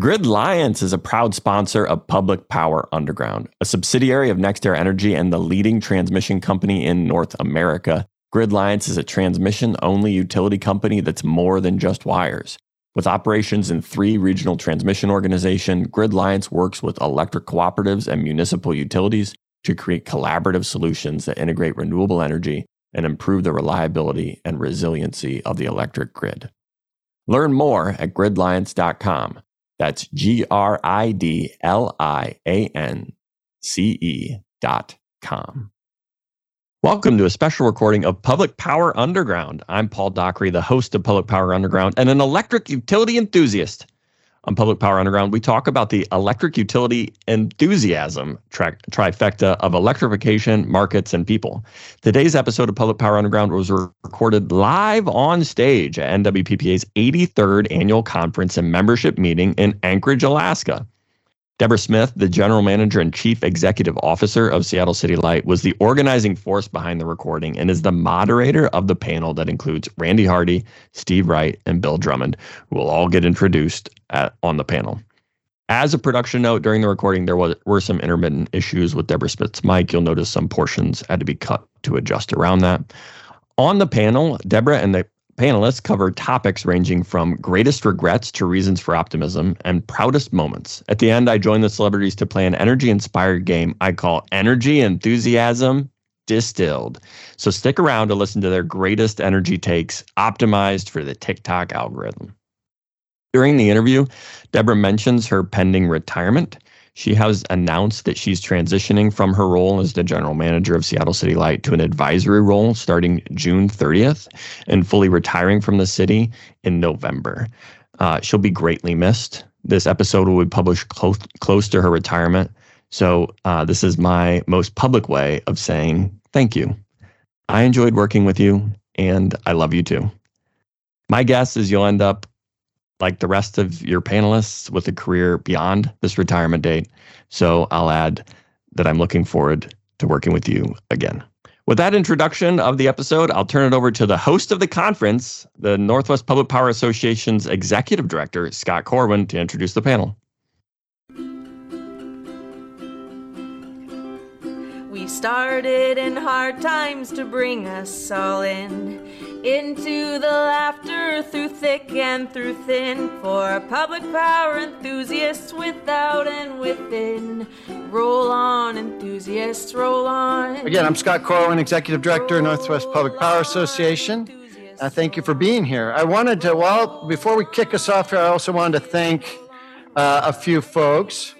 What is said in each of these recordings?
Gridliance is a proud sponsor of Public Power Underground, a subsidiary of NextEra Energy and the leading transmission company in North America. Gridliance is a transmission only utility company that's more than just wires. With operations in three regional transmission organizations, Gridliance works with electric cooperatives and municipal utilities to create collaborative solutions that integrate renewable energy and improve the reliability and resiliency of the electric grid. Learn more at gridliance.com. That's G R I D L I A N C E dot com. Welcome to a special recording of Public Power Underground. I'm Paul Dockery, the host of Public Power Underground and an electric utility enthusiast. On Public Power Underground, we talk about the electric utility enthusiasm tri- trifecta of electrification, markets, and people. Today's episode of Public Power Underground was re- recorded live on stage at NWPPA's 83rd annual conference and membership meeting in Anchorage, Alaska. Debra Smith, the general manager and chief executive officer of Seattle City Light, was the organizing force behind the recording and is the moderator of the panel that includes Randy Hardy, Steve Wright, and Bill Drummond, who will all get introduced at, on the panel. As a production note, during the recording, there was, were some intermittent issues with Debra Smith's mic. You'll notice some portions had to be cut to adjust around that. On the panel, Debra and the Panelists cover topics ranging from greatest regrets to reasons for optimism and proudest moments. At the end, I join the celebrities to play an energy inspired game I call Energy Enthusiasm Distilled. So stick around to listen to their greatest energy takes optimized for the TikTok algorithm. During the interview, Debra mentions her pending retirement she has announced that she's transitioning from her role as the general manager of Seattle City Light to an advisory role starting June 30th and fully retiring from the city in November. Uh, she'll be greatly missed. This episode will be published close, close to her retirement. So, uh, this is my most public way of saying thank you. I enjoyed working with you, and I love you too. My guess is you'll end up like the rest of your panelists with a career beyond this retirement date. So I'll add that I'm looking forward to working with you again. With that introduction of the episode, I'll turn it over to the host of the conference, the Northwest Public Power Association's executive director, Scott Corwin, to introduce the panel. We started in hard times to bring us all in into the laughter through thick and through thin for public power enthusiasts without and within. Roll on, enthusiasts, roll on. Again, I'm Scott Corwin, Executive Director, Northwest Public Power Association. Uh, thank you for being here. I wanted to, well, before we kick us off here, I also wanted to thank uh, a few folks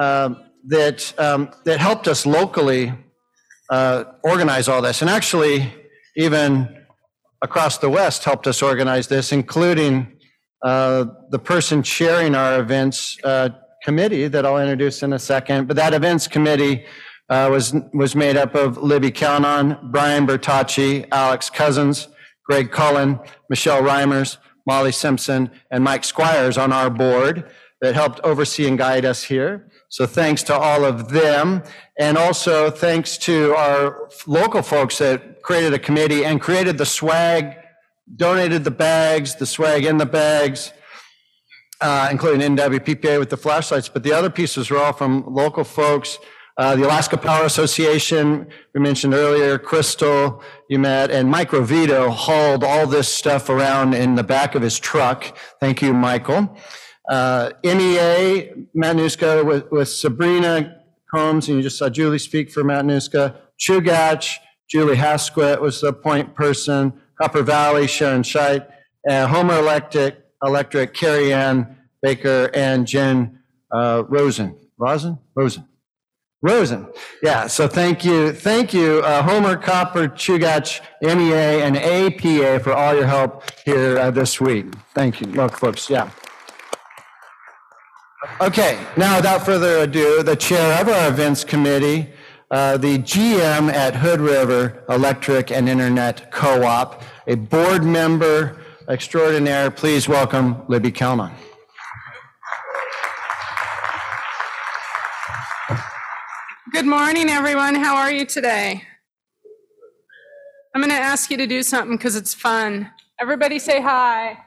uh, that um, that helped us locally uh, organize all this, and actually even across the West helped us organize this, including uh, the person chairing our events uh, committee that I'll introduce in a second. But that events committee uh, was was made up of Libby Calnon, Brian Bertocci, Alex Cousins, Greg Cullen, Michelle Reimers, Molly Simpson, and Mike Squires on our board that helped oversee and guide us here. So thanks to all of them. And also thanks to our local folks that created a committee and created the swag, donated the bags, the swag in the bags, uh, including NWPPA with the flashlights. But the other pieces were all from local folks. Uh, the Alaska Power Association, we mentioned earlier, Crystal, you met, and Mike Rovito hauled all this stuff around in the back of his truck. Thank you, Michael. Uh, MEA, Matanuska with, with Sabrina Combs, and you just saw Julie speak for Matanuska. Chugach, Julie Hasquet was the point person. Copper Valley, Sharon Scheit. And Homer Electric, Electric, Carrie Ann Baker, and Jen uh, Rosen. Rosen? Rosen. Rosen. Yeah, so thank you. Thank you, uh, Homer, Copper, Chugach, MEA, and APA for all your help here uh, this week. Thank you. Look, folks, yeah. Okay, now without further ado, the chair of our events committee, uh, the GM at Hood River Electric and Internet Co-op, a board member extraordinaire. Please welcome Libby Calnon. Good morning, everyone. How are you today? I'm going to ask you to do something because it's fun. Everybody say hi.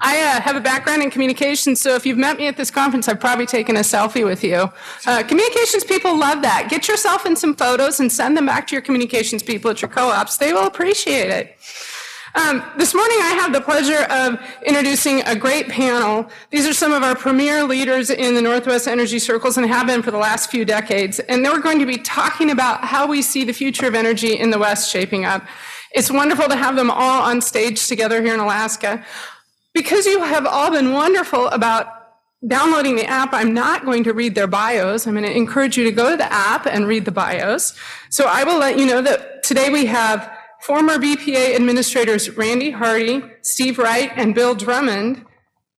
I uh, have a background in communications, so if you've met me at this conference, I've probably taken a selfie with you. Uh, communications people love that. Get yourself in some photos and send them back to your communications people at your co-ops. They will appreciate it. Um, this morning, I have the pleasure of introducing a great panel. These are some of our premier leaders in the Northwest Energy Circles and have been for the last few decades. And they're going to be talking about how we see the future of energy in the West shaping up. It's wonderful to have them all on stage together here in Alaska. Because you have all been wonderful about downloading the app, I'm not going to read their bios. I'm going to encourage you to go to the app and read the bios. So I will let you know that today we have former BPA administrators Randy Hardy, Steve Wright, and Bill Drummond.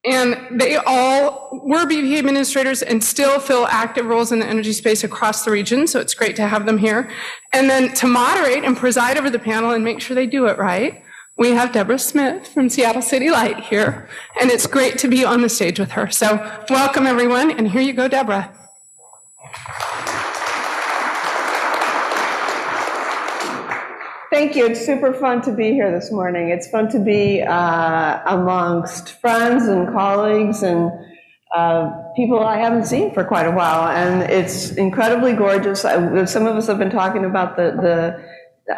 And they all were BPA administrators and still fill active roles in the energy space across the region. So it's great to have them here. And then to moderate and preside over the panel and make sure they do it right, we have Debra Smith from Seattle City Light here. And it's great to be on the stage with her. So welcome everyone. And here you go, Debra. Thank you. It's super fun to be here this morning. It's fun to be uh, amongst friends and colleagues and uh, people I haven't seen for quite a while, and it's incredibly gorgeous. I, some of us have been talking about the the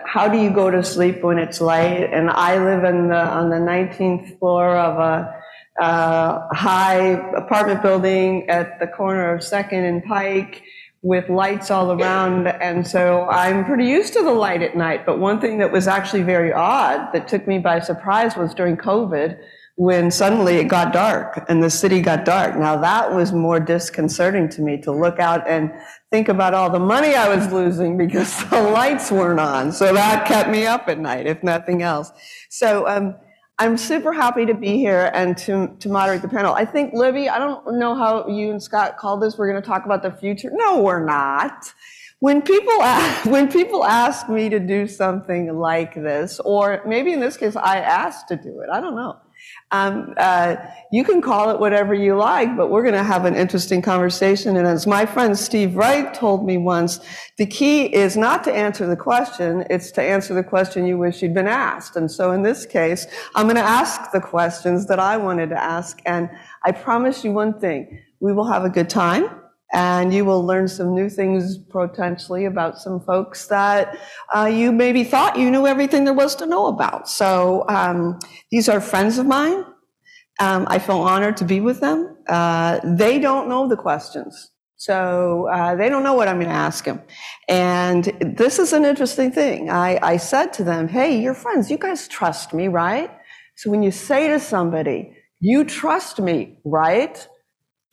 how do you go to sleep when it's light, and I live in the on the 19th floor of a uh, high apartment building at the corner of Second and Pike with lights all around. And so I'm pretty used to the light at night. But one thing that was actually very odd that took me by surprise was during COVID when suddenly it got dark and the city got dark. Now that was more disconcerting to me to look out and think about all the money I was losing because the lights weren't on. So that kept me up at night, if nothing else. So, um, I'm super happy to be here and to, to moderate the panel. I think, Libby, I don't know how you and Scott called this. We're going to talk about the future. No, we're not. When people, ask, when people ask me to do something like this, or maybe in this case, I asked to do it, I don't know. Um, uh, you can call it whatever you like, but we're going to have an interesting conversation. And as my friend Steve Wright told me once, the key is not to answer the question, it's to answer the question you wish you'd been asked. And so in this case, I'm going to ask the questions that I wanted to ask. And I promise you one thing, we will have a good time and you will learn some new things potentially about some folks that uh, you maybe thought you knew everything there was to know about. So um, these are friends of mine. Um, I feel honored to be with them. Uh, they don't know the questions. So uh, they don't know what I'm going to ask them. And this is an interesting thing. I, I said to them, hey, you're friends. You guys trust me, right? So when you say to somebody, you trust me, right?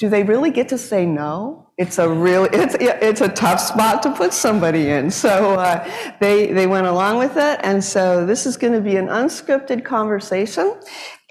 Do they really get to say no? it's a real it's it's a tough spot to put somebody in. So uh, they they went along with it. And so this is going to be an unscripted conversation.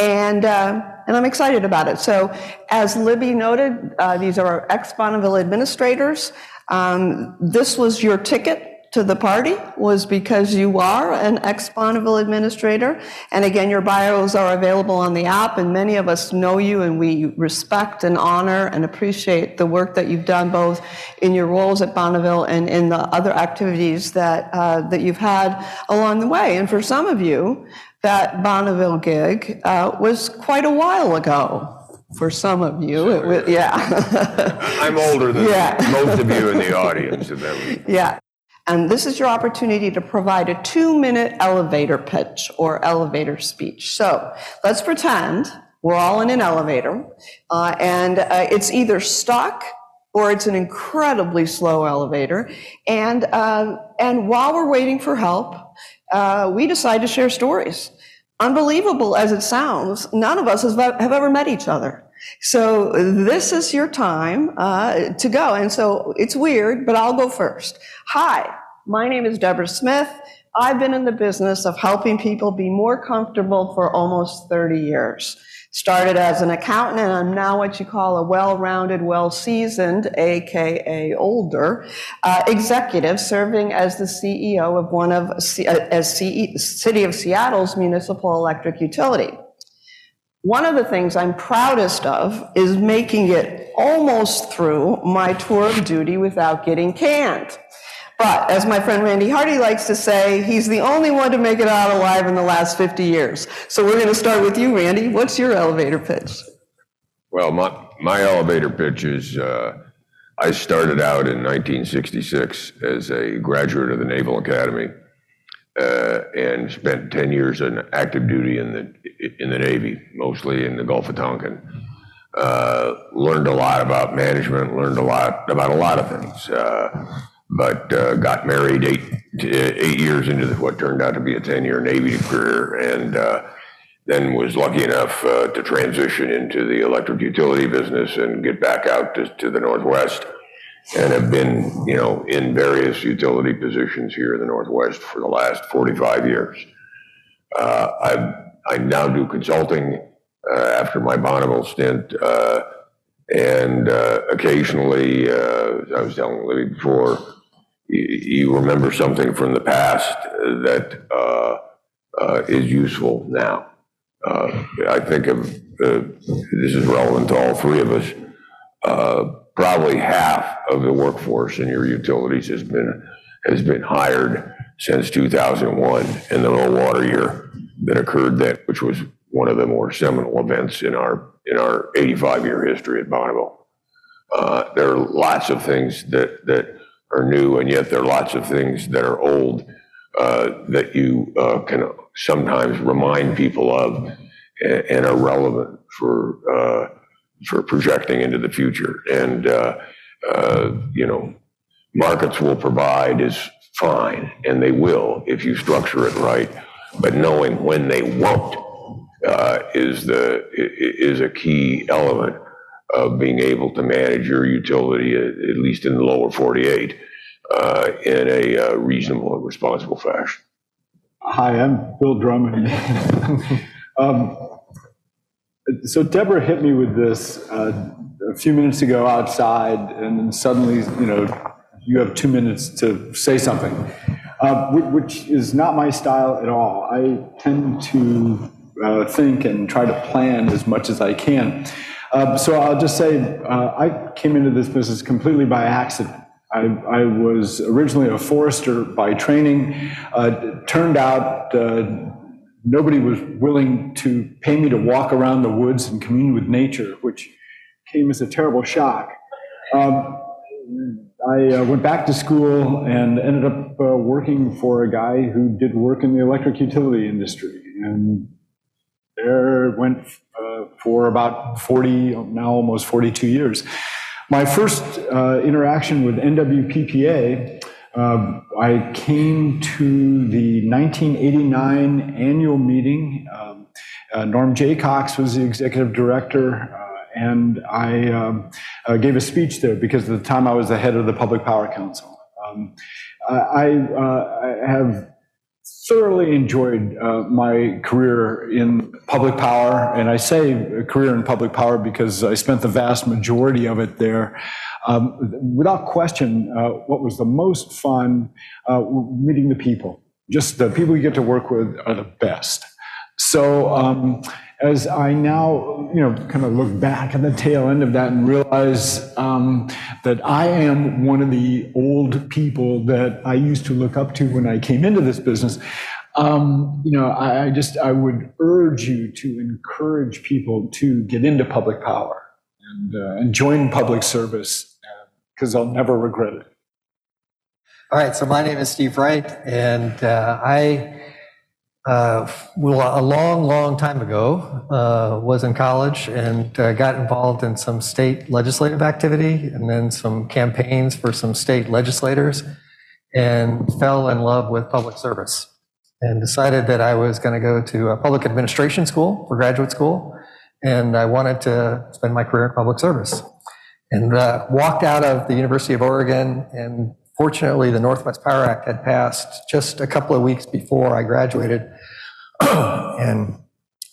And uh, and i'm excited about it. So as libby noted uh, these are our ex bonneville administrators. Um, this was your ticket to the party was because you are an ex Bonneville administrator. And again, your bios are available on the app, and many of us know you, and we respect and honor and appreciate the work that you've done both in your roles at Bonneville and in the other activities that, uh, that you've had along the way. And for some of you, that Bonneville gig uh, was quite a while ago for some of you. It was, yeah. I'm older than Yeah. most of you in the audience. and that was- Yeah. And this is your opportunity to provide a two minute elevator pitch or elevator speech. So let's pretend we're all in an elevator uh, and uh, it's either stuck or it's an incredibly slow elevator. And, uh, and while we're waiting for help, uh, we decide to share stories. Unbelievable as it sounds, none of us have ever met each other. So this is your time uh, to go. And so it's weird, but I'll go first. Hi, my name is Debra Smith. I've been in the business of helping people be more comfortable for almost 30 years. Started as an accountant, and I'm now what you call a well-rounded, well-seasoned, aka older, uh, executive, serving as the CEO of one of C- uh, as CE, City of Seattle's municipal electric utility. One of the things I'm proudest of is making it almost through my tour of duty without getting canned. But as my friend Randy Hardy likes to say, he's the only one to make it out alive in the last 50 years. So we're going to start with you, Randy. What's your elevator pitch? Well, my, my elevator pitch is, uh, I started out in 1966 as a graduate of the Naval Academy and spent 10 years in active duty in the, in the Navy, mostly in the Gulf of Tonkin. Uh, learned a lot about management, learned a lot about a lot of things, uh, but uh, got married eight, eight years into the, what turned out to be a 10 year Navy career and uh, then was lucky enough uh, to transition into the electric utility business and get back out to, to the Northwest and have been, you know, in various utility positions here in the Northwest for the last 45 years. Uh, I, I now do consulting uh, after my Bonneville stint, uh, and uh, occasionally, uh, I was telling Libby before, you, you, remember something from the past that uh, is useful now. I think of this is relevant to all three of us probably half of the workforce in your utilities has been has been hired since 2001 in the low water year that occurred then, which was one of the more seminal events in our in our 85 year history at Bonneville. Uh, there are lots of things that that are new, and yet there are lots of things that are old uh, that you uh, can sometimes remind people of and, and are relevant for for projecting into the future. And, uh, uh, you know, markets will provide is fine, and they will if you structure it right. But knowing when they won't uh, is the is a key element of being able to manage your utility, at, least in the lower 48, uh, in a reasonable and responsible fashion. Hi, I'm Bill Drummond. um, so Debra hit me with this uh, a few minutes ago outside, and then suddenly, you know, you have two minutes to say something, uh, which is not my style at all. I tend to uh, think and try to plan as much as I can. Uh, so I'll just say uh, I came into this business completely by accident. I, I was originally a forester by training. Uh, turned out nobody was willing to pay me to walk around the woods and commune with nature, which came as a terrible shock. Um, I uh, went back to school and ended up uh, working for a guy who did work in the electric utility industry. And there went uh, for about 40, now almost 42 years. My first uh, interaction with NWPPA uh, I came to the 1989 annual meeting. Um, uh, Norm Jaycox was the executive director, uh, and I um, uh, gave a speech there because at the time I was the head of the Public Power Council. Um, I, uh, I, have thoroughly enjoyed uh, my career in public power, and I say career in public power because I spent the vast majority of it there. Um, without question, uh, what was the most fun, uh, meeting the people. Just the people you get to work with are the best. So um, as I now, you know, kind of look back at the tail end of that and realize um, that I am one of the old people that I used to look up to when I came into this business, um, you know, I, I, just I would urge you to encourage people to get into public power and, uh, and join public service because I'll never regret it. All right, so my name is Steve Wright, and uh, I, uh, well, a long, long time ago, uh, was in college and uh, got involved in some state legislative activity and then some campaigns for some state legislators and fell in love with public service and decided that I was going to go to a public administration school for graduate school and I wanted to spend my career in public service and uh, walked out of the University of Oregon. And fortunately, the Northwest Power Act had passed just a couple of weeks before I graduated, and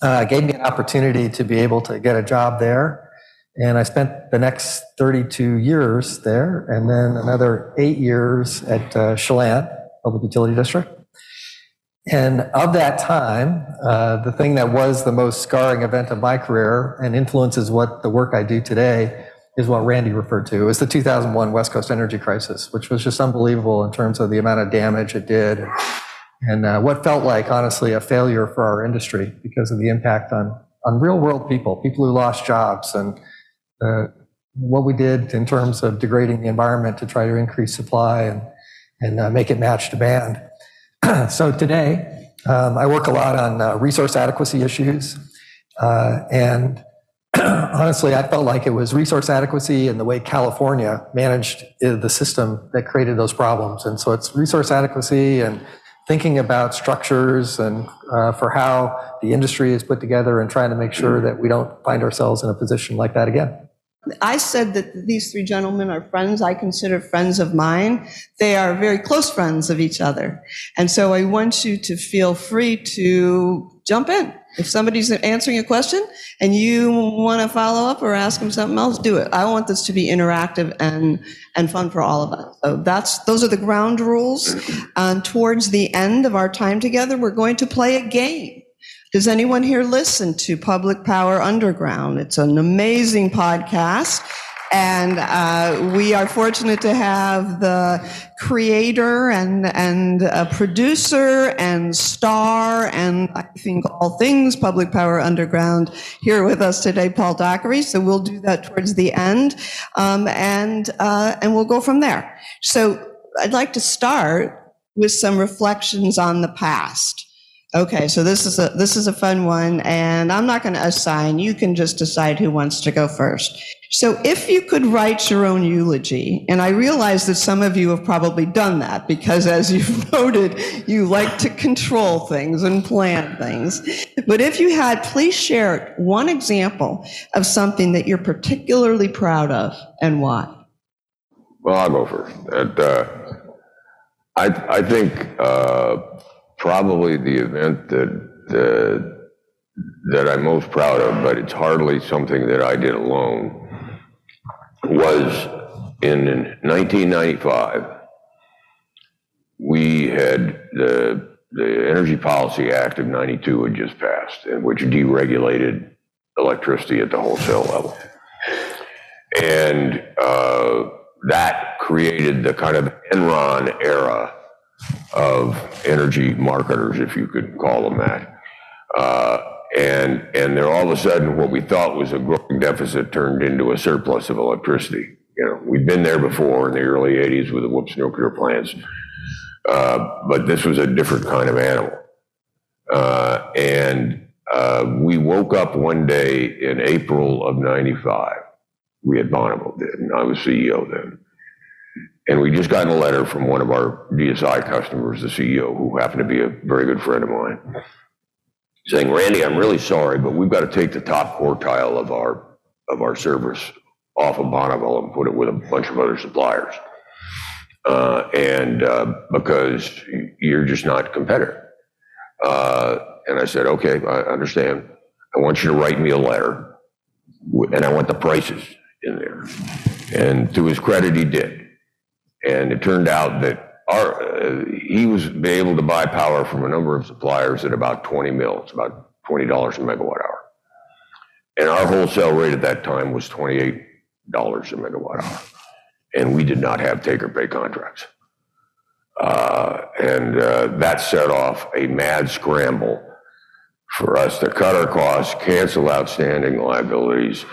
uh, gave me an opportunity to be able to get a job there. And I spent the next 32 years there, and then another eight years at uh, Chelan Public Utility District. And of that time, uh, the thing that was the most scarring event of my career and influences what the work I do today is what Randy referred to. It was the 2001 West Coast energy crisis, which was just unbelievable in terms of the amount of damage it did and uh, what felt like, honestly, a failure for our industry because of the impact on, on real world people, people who lost jobs, and uh, what we did in terms of degrading the environment to try to increase supply and, and uh, make it match demand. so today, um, I work a lot on uh, resource adequacy issues. Uh, and honestly, I felt like it was resource adequacy and the way California managed uh, the system that created those problems. And so it's resource adequacy and thinking about structures and uh, for how the industry is put together and trying to make sure that we don't find ourselves in a position like that again. I said that these three gentlemen are friends. I consider friends of mine. They are very close friends of each other. And so I want you to feel free to jump in. If somebody's answering a question and you want to follow up or ask them something else, do it. I want this to be interactive and, and fun for all of us. So that's, those are the ground rules. And towards the end of our time together, we're going to play a game. Does anyone here listen to Public Power Underground? It's an amazing podcast. And uh, we are fortunate to have the creator and and producer and star and I think all things Public Power Underground here with us today, Paul Dockery. So we'll do that towards the end, um, and uh, and we'll go from there. So I'd like to start with some reflections on the past. Okay, so this is a this is a fun one, and I'm not going to assign. You can just decide who wants to go first. So, if you could write your own eulogy, and I realize that some of you have probably done that because, as you've noted, you like to control things and plan things. But if you had, please share one example of something that you're particularly proud of and why. Well, I'll go first. And, uh, I I think. Uh, probably the event that uh, that I'm most proud of, but it's hardly something that I did alone, was in 1995. We had the the Energy Policy Act of 92 had just passed, which deregulated electricity at the wholesale level. And uh, that created the kind of Enron era of energy marketers, if you could call them that. Uh, and then all of a sudden, what we thought was a growing deficit turned into a surplus of electricity. You know, we'd been there before in the early '80s with the WPPSS nuclear plants, uh, but this was a different kind of animal. Uh, and we woke up one day in April of '95. We at Bonneville did, and I was CEO then. And we just got a letter from one of our DSI customers, the CEO, who happened to be a very good friend of mine, saying, Randy, I'm really sorry, but we've got to take the top quartile of our of our service off of Bonneville and put it with a bunch of other suppliers. Uh, and uh, because you're just not competitive. Uh, and I said, okay, I understand. I want you to write me a letter, and I want the prices in there. And to his credit, he did. And it turned out that our, uh, he was able to buy power from a number of suppliers at about 20 mil. It's about $20 a megawatt hour. And our wholesale rate at that time was $28 a megawatt hour. And we did not have take or pay contracts. Uh, and uh, that set off a mad scramble for us to cut our costs, cancel outstanding liabilities,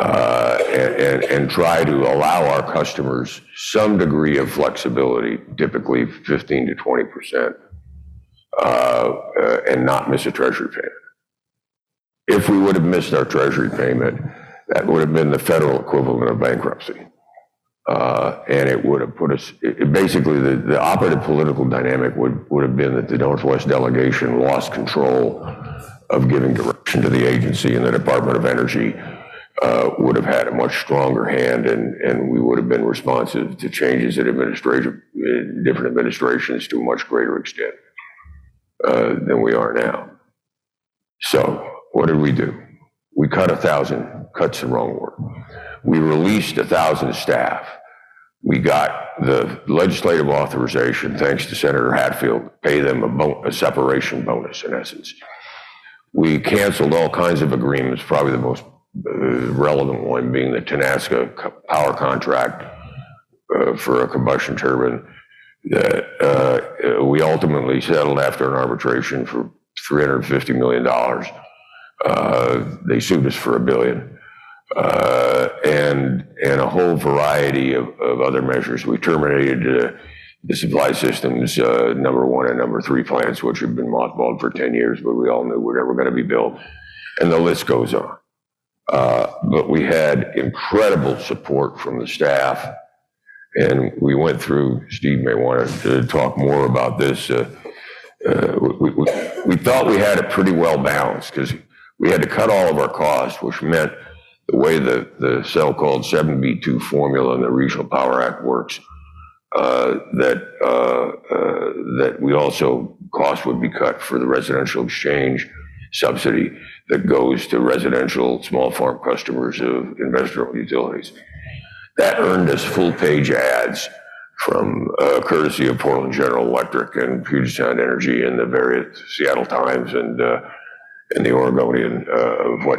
and, and try to allow our customers some degree of flexibility, typically 15 to 20 percent, uh, uh, and not miss a treasury payment. If we would have missed our treasury payment, that would have been the federal equivalent of bankruptcy. Uh, and it would have put us, basically, the, operative political dynamic would, have been that the Northwest delegation lost control of giving direction to the agency and the Department of Energy uh, would have had a much stronger hand and, and we would have been responsive to changes in administrative, in different administrations to a much greater extent uh, than we are now. So what did we do? We cut a thousand, cuts the wrong word. We released a thousand staff. We got the legislative authorization, thanks to Senator Hatfield, pay them a, bon- a separation bonus in essence. We canceled all kinds of agreements, probably the most relevant one being the Tenaska power contract uh, for a combustion turbine that uh, we ultimately settled after an arbitration for $350 million. Uh, They sued us for a billion. And, a whole variety of, other measures. We terminated the supply systems, number one and number three plants, which had been mothballed for 10 years, but we all knew were never going to be built. And the list goes on. Uh, But we had incredible support from the staff. And we went through, Steve may want to talk more about this. uh, uh, We thought we had it pretty well balanced because we had to cut all of our costs, which meant the way the the so-called 7B2 formula in the Regional Power Act works, that that we also, costs would be cut for the residential exchange subsidy that goes to residential small farm customers of investor-owned utilities. That earned us full-page ads from uh, courtesy of Portland General Electric and Puget Sound Energy and the various Seattle Times and, uh, and the Oregonian uh, of what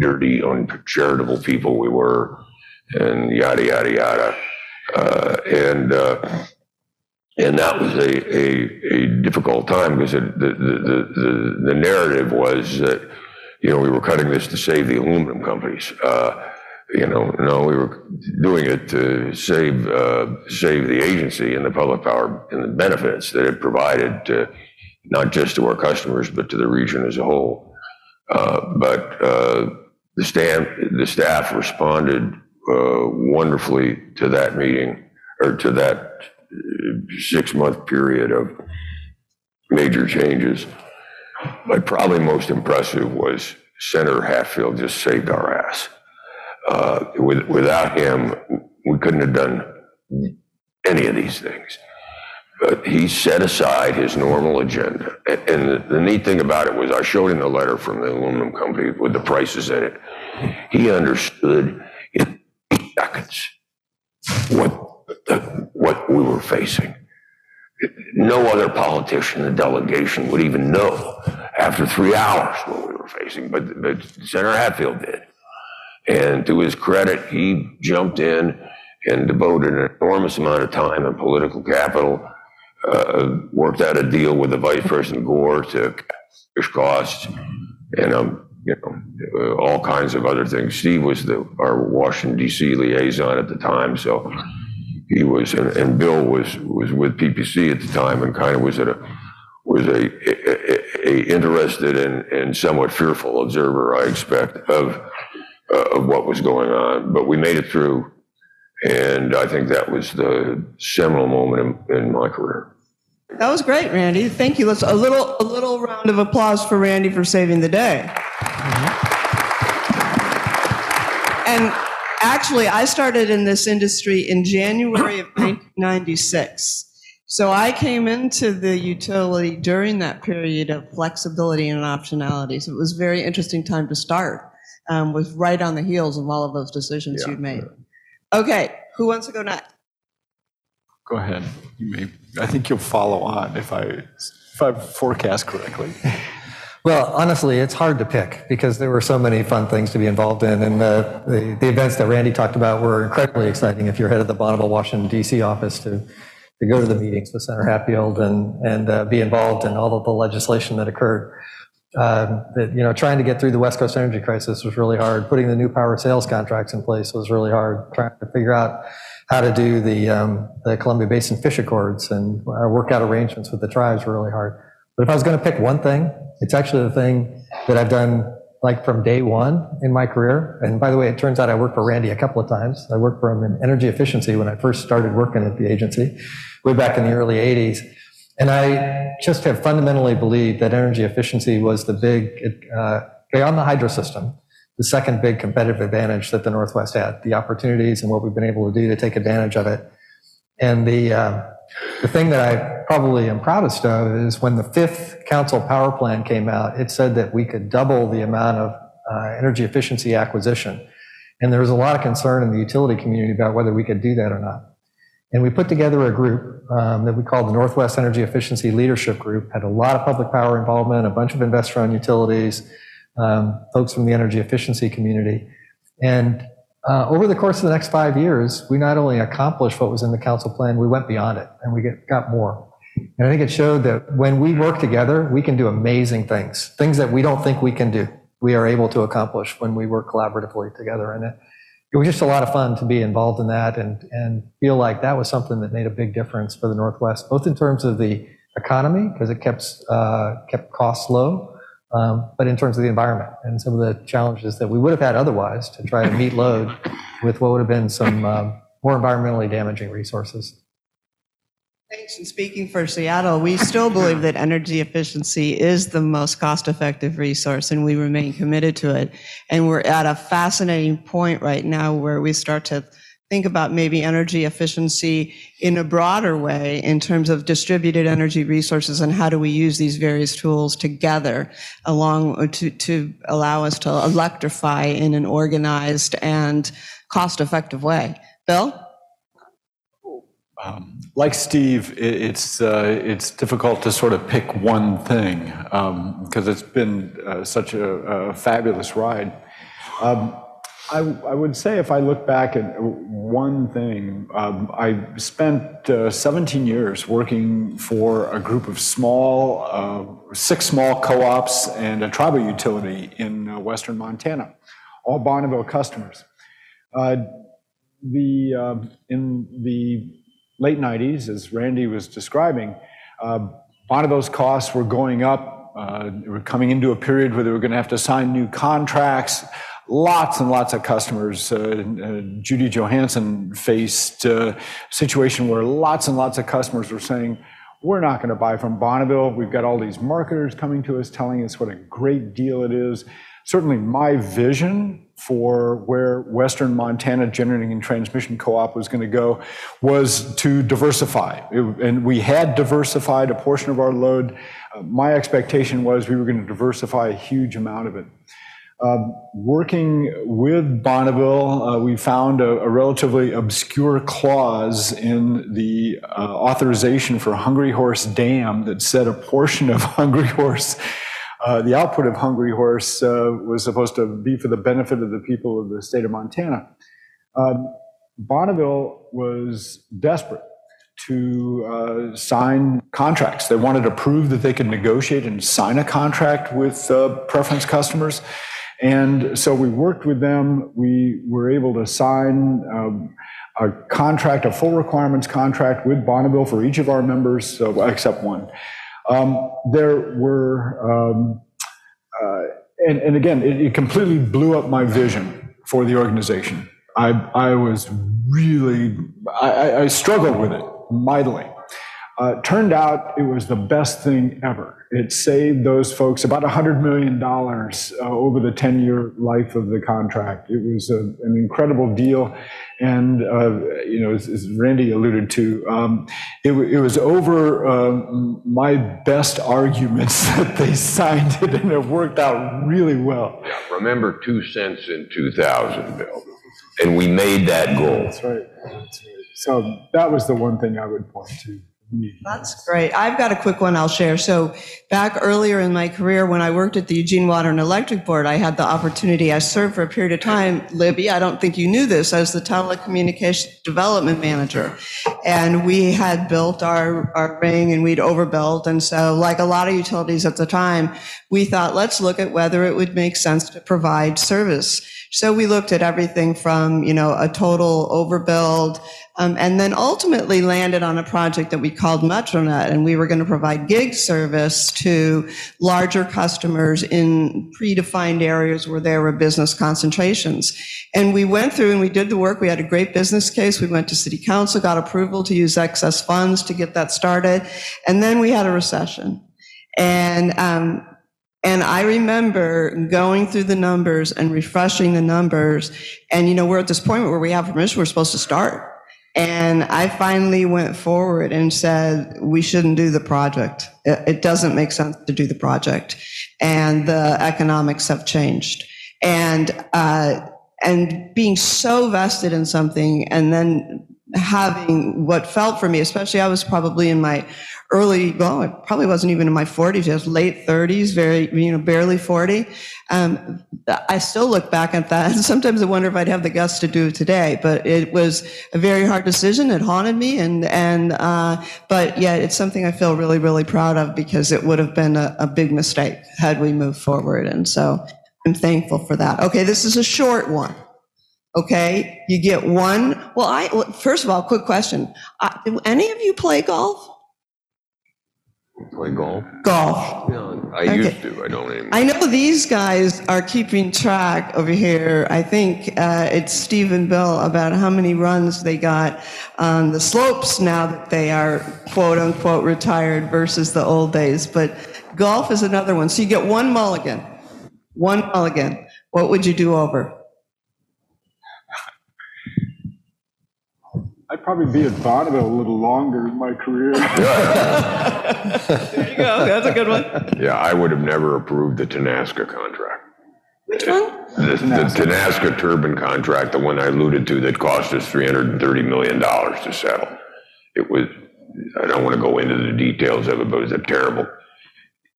dirty, uncharitable people we were and yada, yada, yada. Uh, And, uh, and that was a, a, a difficult time because the, the, the- the narrative was that, you know, we were cutting this to save the aluminum companies. Uh, You know, no, we were doing it to save, uh, save the agency and the public power and the benefits that it provided to, not just to our customers, but to the region as a whole. Uh, But uh, the staff, the staff responded uh, wonderfully to that meeting, or to that uh, six-month period of major changes. But probably most impressive was Senator Hatfield just saved our ass. Uh, with- Without him, we couldn't have done any of these things. But he set aside his normal agenda. And- And the- the neat thing about it was I showed him the letter from the aluminum company with the prices in it. He understood in seconds what, what we were facing. No other politician in the delegation would even know after three hours what we were facing, but, but Senator Hatfield did. And to his credit, he jumped in and devoted an enormous amount of time and political capital, uh, worked out a deal with the Vice President Gore to fish costs and, um, you know, all kinds of other things. Steve was the, our Washington DC liaison at the time, so he was, and, Bill was, was with PPC at the time and kind of was at a, was a, a, a interested and, and somewhat fearful observer, I expect, of, uh, of what was going on. But we made it through, and I think that was the seminal moment in, in my career. That was great, Randy. Thank you. Let's a little a little round of applause for Randy for saving the day. Actually, I started in this industry in January of 1996. So I came into the utility during that period of flexibility and optionality. So it was a very interesting time to start. Um, was right on the heels of all of those decisions Yeah. you'd made. Okay, who wants to go next? Go ahead. You may, I think you'll follow on if I, if I forecast correctly. Well, honestly, it's hard to pick because there were so many fun things to be involved in. And uh, the, the events that Randy talked about were incredibly exciting if you're head of the Bonneville, Washington DC office to, to go to the meetings with Senator Hatfield and, and uh, be involved in all of the legislation that occurred. Um, that, you know, trying to get through the West Coast energy crisis was really hard. Putting the new power sales contracts in place was really hard. Trying to figure out how to do the, um, the Columbia Basin Fish Accords and uh, work out arrangements with the tribes were really hard. But if I was going to pick one thing, it's actually the thing that I've done like from day one in my career. And by the way, it turns out I worked for Randy a couple of times. I worked for him in energy efficiency when I first started working at the agency way back in the early 80s. And I just have fundamentally believed that energy efficiency was the big, uh, beyond the hydro system, the second big competitive advantage that the Northwest had, the opportunities and what we've been able to do to take advantage of it. And the, uh, the thing that I probably am proudest of is when the fifth council power plan came out, it said that we could double the amount of uh, energy efficiency acquisition. And there was a lot of concern in the utility community about whether we could do that or not. And we put together a group um, that we called the Northwest Energy Efficiency Leadership Group, had a lot of public power involvement, a bunch of investor-owned utilities, um, folks from the energy efficiency community. And uh, over the course of the next five years, we not only accomplished what was in the council plan, we went beyond it and we get, got more. And I think it showed that when we work together, we can do amazing things, things that we don't think we can do. We are able to accomplish when we work collaboratively together. And it, it was just a lot of fun to be involved in that and, and feel like that was something that made a big difference for the Northwest, both in terms of the economy, because it kept, uh, kept costs low, um, but in terms of the environment and some of the challenges that we would have had otherwise to try to meet load with what would have been some um, more environmentally damaging resources. Thanks. And speaking for Seattle, we still believe that energy efficiency is the most cost-effective resource, and we remain committed to it. And we're at a fascinating point right now where we start to think about maybe energy efficiency in a broader way in terms of distributed energy resources and how do we use these various tools together along to, to allow us to electrify in an organized and cost-effective way. Bill? Um, like Steve, it, it's uh, it's difficult to sort of pick one thing because um, it's been uh, such a, a, fabulous ride. Um, I, I, would say if I look back at one thing, um, I spent uh, 17 years working for a group of small, uh, six small co-ops and a tribal utility in uh, western Montana, all Bonneville customers. Uh, the um, in the late 90s, as Randy was describing, uh, Bonneville's costs were going up. Uh, we were coming into a period where they were going to have to sign new contracts lots and lots of customers. Uh, uh, Judi Johansen faced a situation where lots and lots of customers were saying, we're not going to buy from Bonneville. We've got all these marketers coming to us telling us what a great deal it is. Certainly, my vision for where Western Montana Generating and Transmission Co-op was going to go was to diversify. It, and we had diversified a portion of our load. Uh, my expectation was we were going to diversify a huge amount of it. Um, working with Bonneville, uh, we found a, a, relatively obscure clause in the uh, authorization for Hungry Horse Dam that said a portion of Hungry Horse, uh, the output of Hungry Horse uh, was supposed to be for the benefit of the people of the state of Montana. Um, Bonneville was desperate to uh, sign contracts. They wanted to prove that they could negotiate and sign a contract with preference customers. And so we worked with them. We were able to sign um, a contract, a full requirements contract with Bonneville for each of our members, so, except one. Um, there were, um, uh, and, and, again, it, it, completely blew up my vision for the organization. I, I was really, I, I struggled with it mightily. Uh, turned out it was the best thing ever. It saved those folks about $100 million uh, over the 10 year life of the contract. It was a, an incredible deal. And, uh, you know, as, as, Randy alluded to, um, it, it, was over um, my best arguments that they signed it, and it worked out really well. Yeah, remember two cents in 2000, Bill. And we made that goal. That's right. That's right. So that was the one thing I would point to. That's great. I've got a quick one I'll share. So back earlier in my career, when I worked at the Eugene Water and Electric Board, I had the opportunity, I served for a period of time, Libby, I don't think you knew this, as the telecommunications development manager. And we had built our, our ring and we'd overbuilt. And so like a lot of utilities at the time, we thought, let's look at whether it would make sense to provide service. So we looked at everything from, you know, a total overbuild, um, and then ultimately landed on a project that we called Metronet, and we were going to provide gig service to larger customers in predefined areas where there were business concentrations. And we went through and we did the work. We had a great business case. We went to city council, got approval to use excess funds to get that started. And then we had a recession. And um, and I remember going through the numbers and refreshing the numbers. And, you know, we're at this point where we have permission, we're supposed to start. And I finally went forward and said, we shouldn't do the project. It, doesn't make sense to do the project. And the economics have changed. And, uh, and being so vested in something and then having what felt for me, especially I was probably in my early, well, it probably wasn't even in my 40s, I was late 30s, very, you know, barely 40. Um, I still look back at that, and sometimes I wonder if I'd have the guts to do it today, but it was a very hard decision. It haunted me, and, and, uh, but yeah, it's something I feel really, really proud of because it would have been a, a big mistake had we moved forward. And so I'm thankful for that. Okay, this is a short one. Okay, you get one. Well, I well, first of all, quick question: Do any of you play golf? Play golf? Golf. Yeah, I Okay. used to, I don't anymore. I know these guys are keeping track over here. I think uh, it's Steve and Bill about how many runs they got on the slopes now that they are quote unquote retired versus the old days. But golf is another one. So you get one mulligan. One mulligan. What would you do over? Probably be at Bonneville a little longer in my career. There you go. That's a good one. Yeah, I would have never approved the Tenaska contract. Which one? The the Tenaska turbine contract, the one I alluded to that cost us $330 million to settle. It was, I don't want to go into the details of it, but it was a terrible,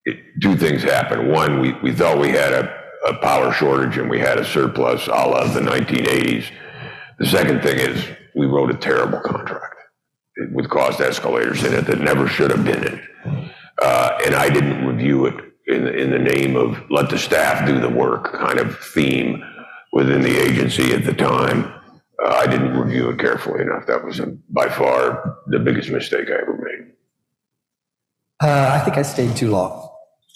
it- two things happened. One, we, we thought we had a, a power shortage and we had a surplus a la the 1980s. The second thing is, we wrote a terrible contract with cost escalators in it that never should have been in it. Uh, and I didn't review it in, the- in the name of let the staff do the work kind of theme within the agency at the time. Uh, I didn't review it carefully enough. That was uh, by far the biggest mistake I ever made. Uh, I think I stayed too long.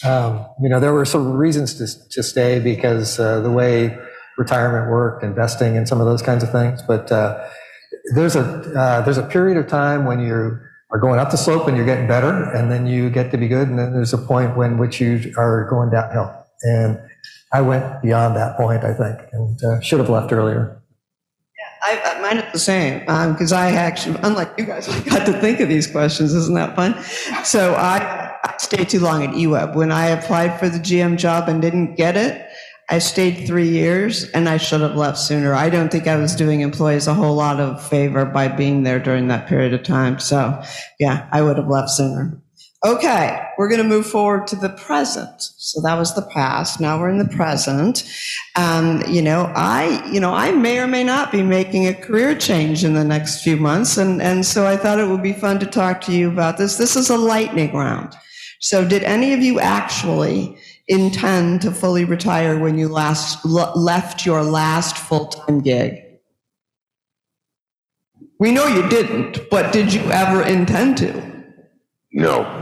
Um, you know, there were some reasons to, to stay because uh, the way retirement worked, investing, and some of those kinds of things. But uh, there's a uh, there's a period of time when you are going up the slope and you're getting better, and then you get to be good, and then there's a point when which you are going downhill. And I went beyond that point, I think, and uh, should have left earlier. Yeah, I, mine is the same, because I actually, unlike you guys, got to think of these questions. Isn't that fun? So I, I stayed too long at EWEB. When I applied for the GM job and didn't get it, I stayed three years and I should have left sooner. I don't think I was doing employees a whole lot of favor by being there during that period of time. So yeah, I would have left sooner. Okay, we're going to move forward to the present. So that was the past. Now we're in the present. Um, you know, I, you know, I may or may not be making a career change in the next few months, and and so I thought it would be fun to talk to you about this. This is a lightning round. So, did any of you actually intend to fully retire when you last le- left your last full time gig? We know you didn't, but did you ever intend to? No,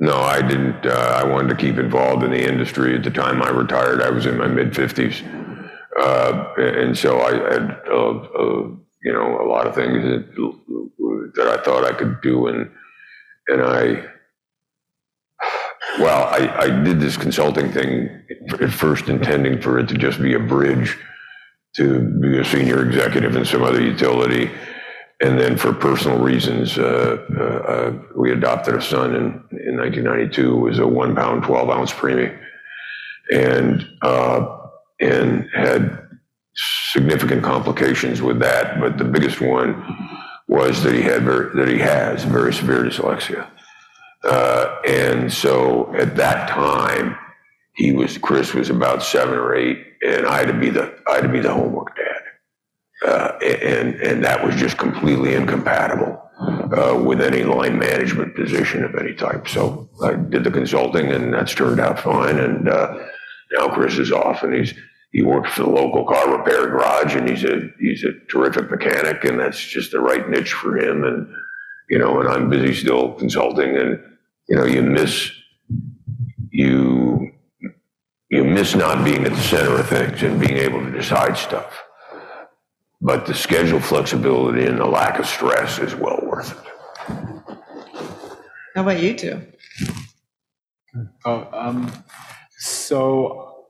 no, I didn't. Uh, I wanted to keep involved in the industry. At the time I retired, I was in my mid 50s. Uh, and so I had, uh, uh, you know, a lot of things that, that I thought I could do. And, and I, well, I, I did this consulting thing at first intending for it to just be a bridge to be a senior executive in some other utility. And then for personal reasons, uh, uh, uh, we adopted a son in, in 1992. It was a one pound, 12 ounce preemie. And, uh, and had significant complications with that. But the biggest one was that he had that he has very severe dyslexia. Uh, and so at that time, he was, Chris was about seven or eight, and I had to be the, I had to be the homework dad. Uh, and, and that was just completely incompatible uh, with any line management position of any type. So I did the consulting, and that's turned out fine. And uh, now Chris is off, and he's he works for the local car repair garage, and he's a he's a terrific mechanic, and that's just the right niche for him. And you know, and I'm busy still consulting, and you know, you miss you you miss not being at the center of things and being able to decide stuff. But the schedule flexibility and the lack of stress is well worth it. How about you two? Oh, um, so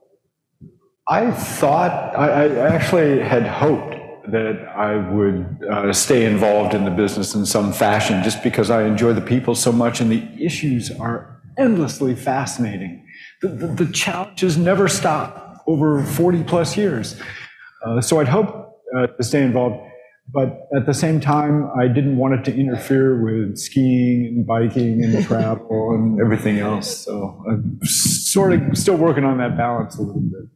I thought, I, I actually had hoped that I would uh, stay involved in the business in some fashion just because I enjoy the people so much and the issues are endlessly fascinating. The, the, the challenges never stop over 40 plus years. Uh, so I'd hope uh, to stay involved. but at the same time, I didn't want it to interfere with skiing and biking and travel and everything else. So I'm sort of still working on that balance a little bit.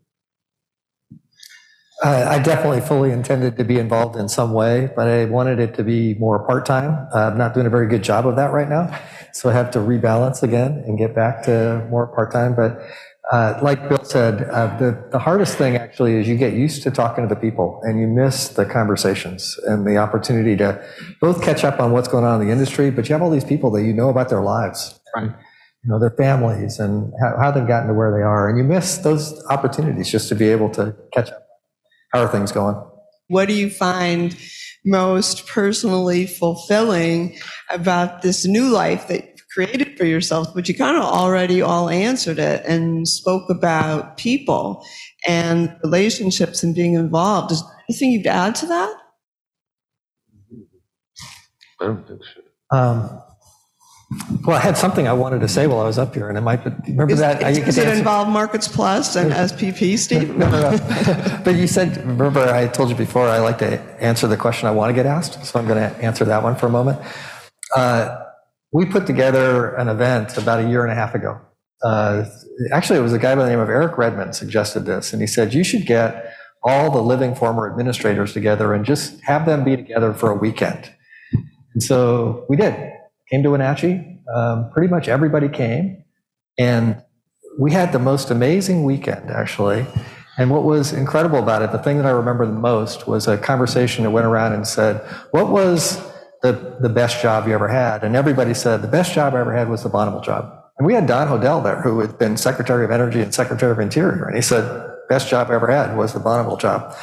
Uh, I definitely fully intended to be involved in some way, but I wanted it to be more part-time. Uh, I'm not doing a very good job of that right now, so I have to rebalance again and get back to more part-time. But uh, like Bill said, uh, the, the hardest thing actually is you get used to talking to the people and you miss the conversations and the opportunity to both catch up on what's going on in the industry, but you have all these people that you know about their lives. Right. You know, their families and how, how they've gotten to where they are. And you miss those opportunities just to be able to catch up. How are things going? What do you find most personally fulfilling about this new life that you've created for yourself? But you kind of already all answered it and spoke about people and relationships and being involved. Is there anything you'd add to that? I don't think so. Um, well, I had something I wanted to say while I was up here, and it might, but remember Is, that? I- you does it answer- involve Markets Plus and SPP, Steve? No, no, no. But you said, remember, I told you before, I like to answer the question I want to get asked, so I'm going to answer that one for a moment. Uh, We put together an event about a year and a half ago. Uh, Actually, it was a guy by the name of Eric Redmond suggested this, and he said, you should get all the living former administrators together and just have them be together for a weekend. And so we did. Came to Wenatchee. Um, pretty much everybody came. And we had the most amazing weekend, actually. And what was incredible about it, the thing that I remember the most, was a conversation that went around and said, What was the, the best job you ever had? And everybody said, The best job I ever had was the Bonneville job. And we had Don Hodel there, who had been Secretary of Energy and Secretary of Interior. And he said, Best job I ever had was the Bonneville job.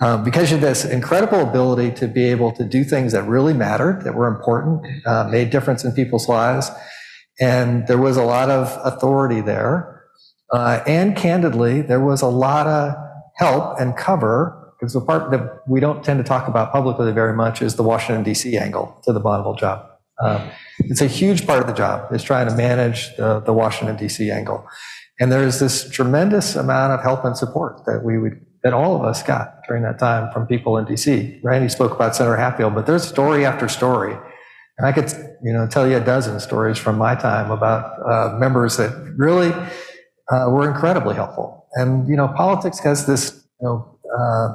Um, because of this incredible ability to be able to do things that really mattered, that were important, uh, made difference in people's lives. And there was a lot of authority there. Uh, and candidly, there was a lot of help and cover, because the part that we don't tend to talk about publicly very much is the Washington, D.C. angle to the Bonneville job. Um, it's a huge part of the job, is trying to manage the, the Washington, D.C. angle. And there's this tremendous amount of help and support that we would, that all of us got during that time from people in DC. Randy spoke about Senator Hatfield, but there's story after story. And I could, you know, tell you a dozen stories from my time about uh, members that really uh, were incredibly helpful. And, you know, politics has this, you know, uh,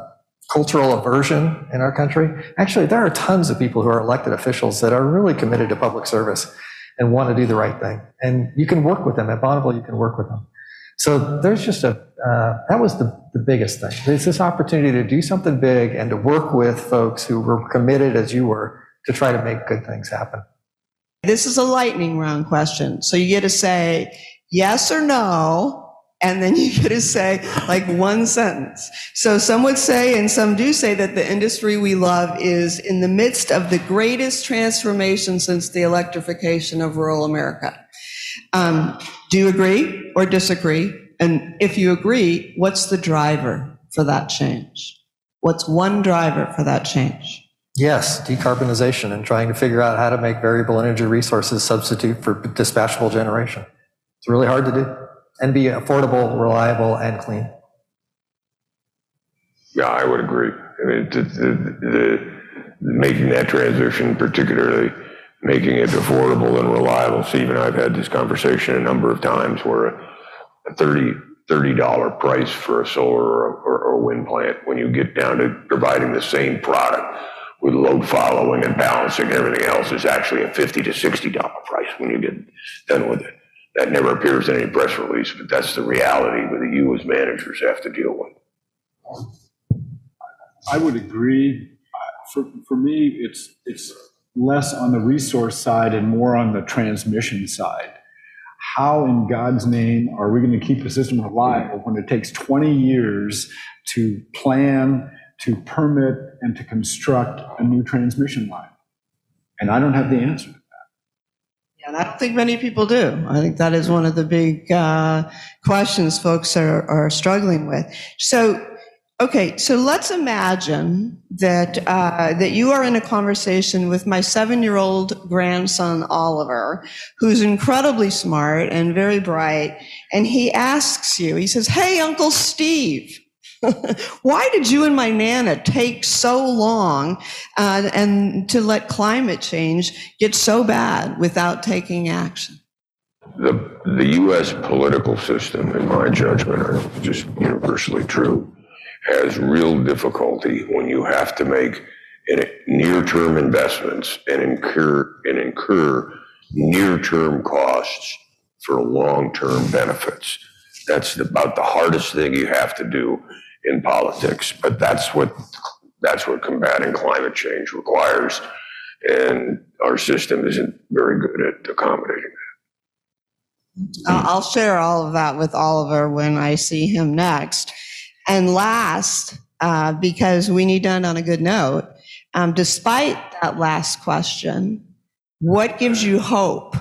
cultural aversion in our country. Actually, there are tons of people who are elected officials that are really committed to public service and want to do the right thing. And you can work with them. At Bonneville, you can work with them. So there's just a, uh, that was the, the biggest thing. There's this opportunity to do something big and to work with folks who were committed as you were to try to make good things happen. This is a lightning round question. So you get to say yes or no, and then you get to say like one sentence. So some would say, and some do say, that the industry we love is in the midst of the greatest transformation since the electrification of rural America. Um, do you agree or disagree? And if you agree, what's the driver for that change? What's one driver for that change? Yes, decarbonization and trying to figure out how to make variable energy resources substitute for dispatchable generation. It's really hard to do and be affordable, reliable, and clean. Yeah, I would agree. I mean, the, the, the, making that transition, particularly making it affordable and reliable. Steve and I have had this conversation a number of times where a 30 $30 price for a solar or, or wind plant, when you get down to providing the same product with load following and balancing and everything else, is actually a 50 to $60 price when you get done with it. That never appears in any press release, but that's the reality that you as managers have to deal with. I would agree. For, for me, it's, it's less on the resource side and more on the transmission side. How in God's name are we going to keep the system reliable when it takes 20 years to plan, to permit, and to construct a new transmission line? And I don't have the answer. To that. Yeah, and I don't think many people do. I think that is one of the big uh, questions folks are, are struggling with. So, okay, so let's imagine that uh, that you are in a conversation with my seven-year-old grandson Oliver, who's incredibly smart and very bright, and he asks you. He says, "Hey, Uncle Steve." Why did you and my Nana take so long uh, and to let climate change get so bad without taking action? The, the U.S. political system, in my judgment, are just universally true, has real difficulty when you have to make near-term investments and incur and incur near-term costs for long-term benefits. That's about the hardest thing you have to do in politics, but that's what that's what combating climate change requires, and our system isn't very good at accommodating that. I'll share all of that with Oliver when I see him next. And last, uh, because we need to end on a good note, um, despite that last question, what gives you hope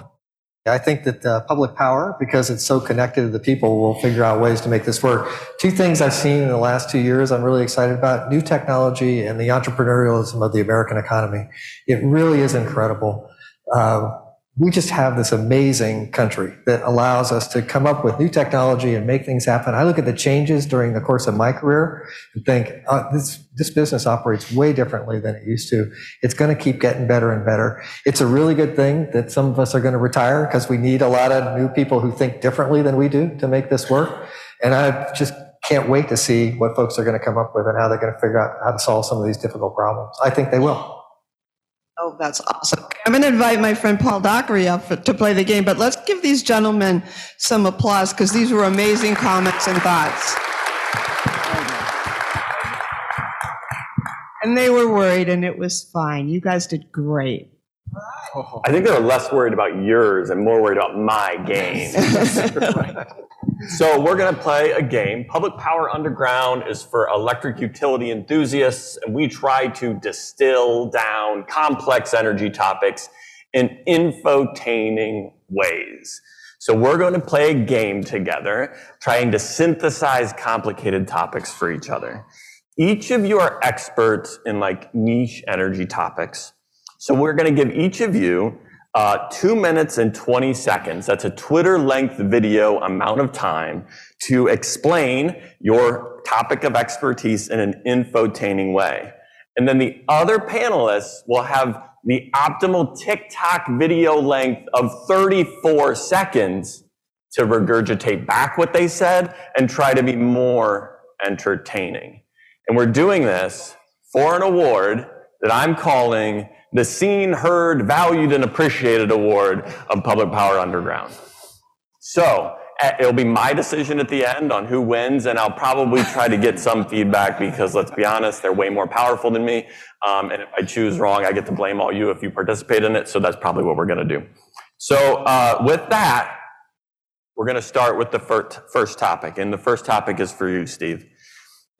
I think that uh, public power, because it's so connected to the people, will figure out ways to make this work. Two things I've seen in the last two years I'm really excited about new technology and the entrepreneurialism of the American economy. It really is incredible. Uh, we just have this amazing country that allows us to come up with new technology and make things happen. I look at the changes during the course of my career and think oh, this this business operates way differently than it used to. It's going to keep getting better and better. It's a really good thing that some of us are going to retire because we need a lot of new people who think differently than we do to make this work. And I just can't wait to see what folks are going to come up with and how they're going to figure out how to solve some of these difficult problems. I think they will. Oh, that's awesome. I'm going to invite my friend Paul Dockery up for, to play the game, but let's give these gentlemen some applause because these were amazing comments and thoughts. And they were worried, and it was fine. You guys did great. I think they were less worried about yours and more worried about my game. so we're going to play a game. Public Power Underground is for electric utility enthusiasts, and we try to distill down complex energy topics in infotaining ways. So we're going to play a game together, trying to synthesize complicated topics for each other. Each of you are experts in like niche energy topics. So we're going to give each of you uh, two minutes and 20 seconds. That's a Twitter length video amount of time to explain your topic of expertise in an infotaining way. And then the other panelists will have the optimal TikTok video length of 34 seconds to regurgitate back what they said and try to be more entertaining. And we're doing this for an award that I'm calling the Seen, Heard, Valued, and Appreciated Award of Public Power Underground. So eh, it'll be my decision at the end on who wins, and I'll probably try to get some feedback because let's be honest, they're way more powerful than me. Um, and if I choose wrong, I get to blame all you if you participate in it. So that's probably what we're going to do. So uh, with that, we're going to start with the first, first topic. And the first topic is for you, Steve.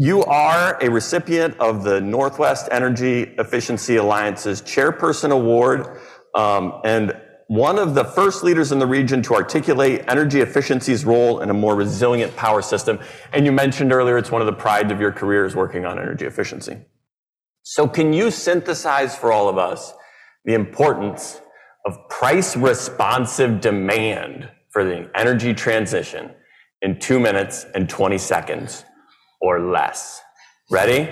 You are a recipient of the Northwest Energy Efficiency Alliance's Chairperson Award um, and one of the first leaders in the region to articulate energy efficiency's role in a more resilient power system. And you mentioned earlier it's one of the prides of your career is working on energy efficiency. So can you synthesize for all of us the importance of price responsive demand for the energy transition in two minutes and 20 seconds? Or less. Ready?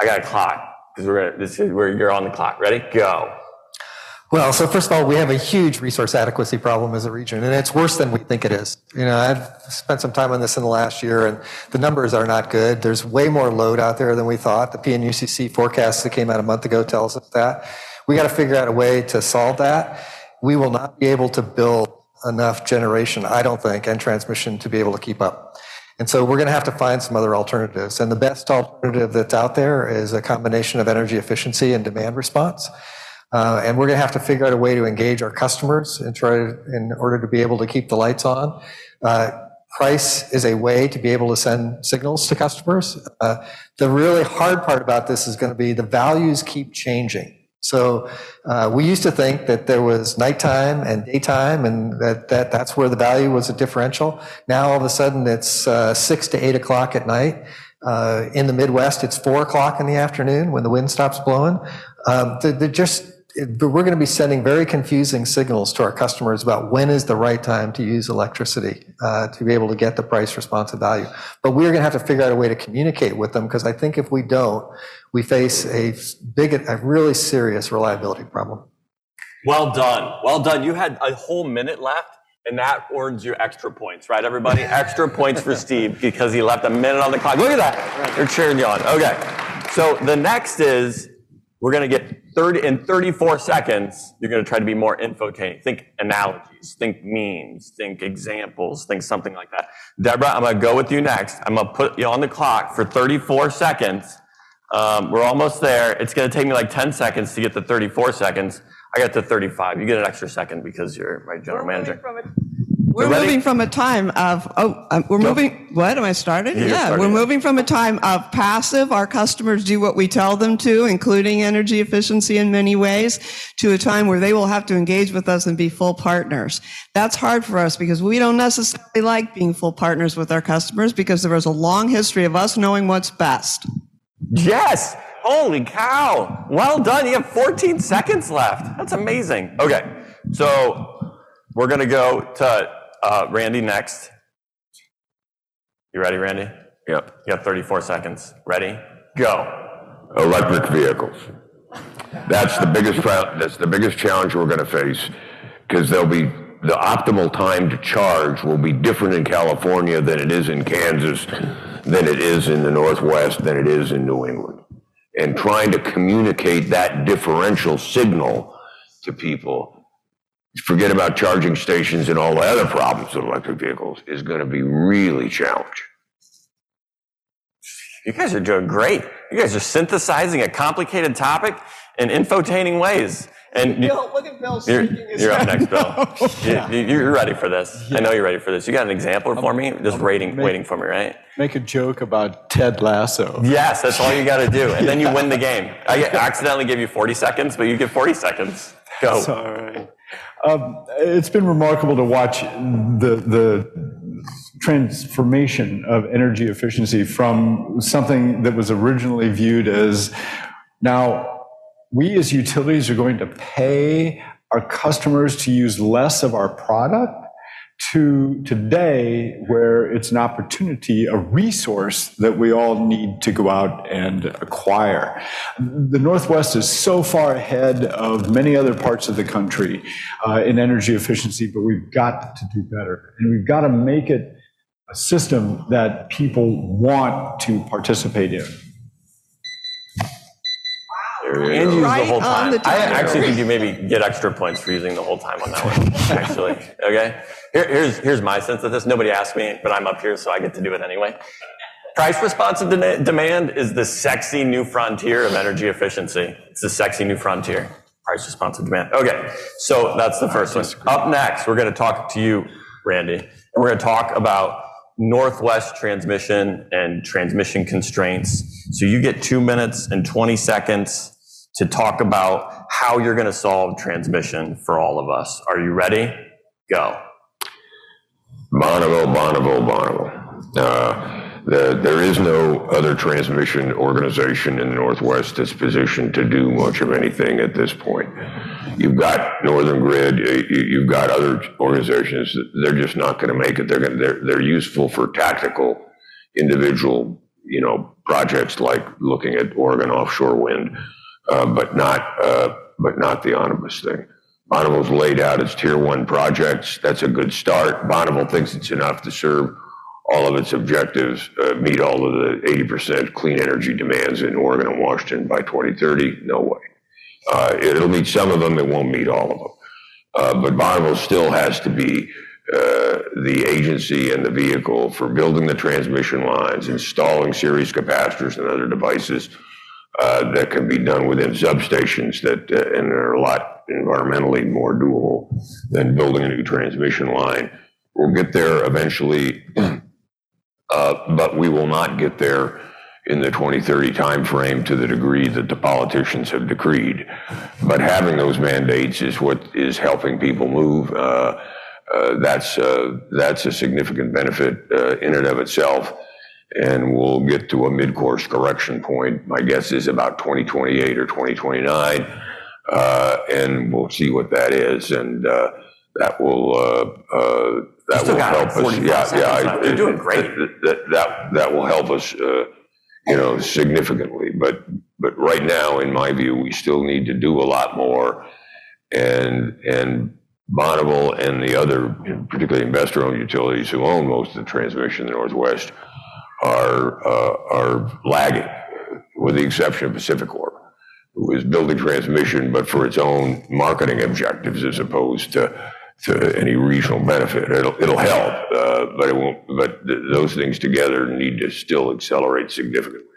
I got a clock because we're gonna, this is where you're on the clock. Ready? Go. Well, so first of all, we have a huge resource adequacy problem as a region, and it's worse than we think it is. You know, I've spent some time on this in the last year, and the numbers are not good. There's way more load out there than we thought. The PNUCC forecast that came out a month ago tells us that. We got to figure out a way to solve that. We will not be able to build enough generation, I don't think, and transmission to be able to keep up. And so we're going to have to find some other alternatives. And the best alternative that's out there is a combination of energy efficiency and demand response. Uh, and we're going to have to figure out a way to engage our customers and try to, in order to be able to keep the lights on. Uh, price is a way to be able to send signals to customers. Uh, the really hard part about this is going to be the values keep changing. So uh, we used to think that there was nighttime and daytime, and that, that that's where the value was a differential. Now all of a sudden it's uh, six to eight o'clock at night. Uh, in the Midwest, it's four o'clock in the afternoon when the wind stops blowing. Um, they're, they're just but we're going to be sending very confusing signals to our customers about when is the right time to use electricity uh, to be able to get the price responsive value. But we're going to have to figure out a way to communicate with them because I think if we don't, we face a big, a really serious reliability problem. Well done. Well done. You had a whole minute left, and that earns you extra points, right, everybody? extra points for Steve because he left a minute on the clock. Look at that. They're cheering you on. Okay. So the next is we're going to get 30 in 34 seconds. You're going to try to be more infotaining. Think analogies, think memes, think examples, think something like that. Debra, I'm going to go with you next. I'm going to put you on the clock for 34 seconds. Um, we're almost there. It's going to take me like 10 seconds to get to 34 seconds. I got to 35. You get an extra second because you're my general manager. We're moving from a time of, oh, um, we're moving, what, am I started? you're Yeah, starting. we're moving from a time of passive, our customers do what we tell them to, including energy efficiency in many ways, to a time where they will have to engage with us and be full partners. That's hard for us because we don't necessarily like being full partners with our customers because there is a long history of us knowing what's best. Yes. Holy cow. Well done. You have 14 seconds left. That's amazing. Okay. So we're going to go to uh, Randy next. You ready, Randy? Yep. You got 34 seconds. Ready? Go. Electric vehicles. That's the biggest, that's the biggest challenge we're gonna face, because there'll be, the optimal time to charge will be different in California than it is in Kansas, than it is in the Northwest, than it is in New England. And trying to communicate that differential signal to people, forget about charging stations and all the other problems with electric vehicles, is gonna be really challenging. You guys are doing great. You guys are synthesizing a complicated topic in infotaining ways. And you- look at Bill you're, you're up next, Bill. You- you- You're ready for this. I know you're ready for this. You got an example for me? Just waiting, waiting for me, right? Make a joke about Ted Lasso. Yes, that's all you got to do, and then you win the game. I accidentally gave you 40 seconds, but you get 40 seconds. Go. It's all right. Um, it's been remarkable to watch the, the transformation of energy efficiency from something that was originally viewed as now we as utilities are going to pay our customers to use less of our product to today where it's an opportunity, a resource that we all need to go out and acquire. The Northwest is so far ahead of many other parts of the country uh, in energy efficiency, but we've got to do better. And we've got to make it a system that people want to participate in. You And use Right the whole time. the I actually think you maybe get extra points for using the whole time on that one, actually. Okay? Here, here's, here's my sense of this. Nobody asked me, but I'm up here, so I get to do it anyway. Price responsive de- demand is the sexy new frontier of energy efficiency. It's the sexy new frontier. Price responsive demand. Okay, so that's the first one. Up next, we're going to talk to you, Randy, and we're going to talk about Northwest transmission and transmission constraints. So you get two minutes and 20 seconds to talk about how you're going to solve transmission for all of us. Are you ready? Go. Bonneville, Bonneville, Bonneville. Uh, the, there is no other transmission organization in the Northwest that's positioned to do much of anything at this point. You've got Northern Grid, you, you've got other organizations, they're just not going to make it. They're, they're, they're useful for tactical, individual, you know, projects like looking at Oregon offshore wind, uh, but not, uh, but not the omnibus thing. Bonneville's laid out its tier one projects. That's a good start. Bonneville thinks it's enough to serve all of its objectives, uh, meet all of the 80% clean energy demands in Oregon and Washington by 2030. No way. Uh, it'll meet some of them. It won't meet all of them. Uh, but Bonneville still has to be uh, the agency and the vehicle for building the transmission lines, installing series capacitors and other devices uh, that can be done within substations that, uh, and are a lot environmentally more doable than building a new transmission line. We'll get there eventually, uh, but we will not get there in the 2030 timeframe to the degree that the politicians have decreed. But having those mandates is what is helping people move. Uh, uh, that's that's a significant benefit in and of itself and we'll get to a mid-course correction point. My guess is about 2028 or 2029. Uh, and we'll see what that is, and uh, that will uh, that will got help us. 45 Yeah, yeah, left. You're doing great. That, that that will help us, uh, you know, significantly. But but right now, in my view, we still need to do a lot more, and and Bonneville and the other, particularly investor-owned utilities who own most of the transmission in the Northwest, are uh, are lagging, with the exception of PacifiCorp, who is building transmission, but for its own marketing objectives as opposed to to any regional benefit. It'll it'll help, uh, but it won't. But th- those things together need to still accelerate significantly.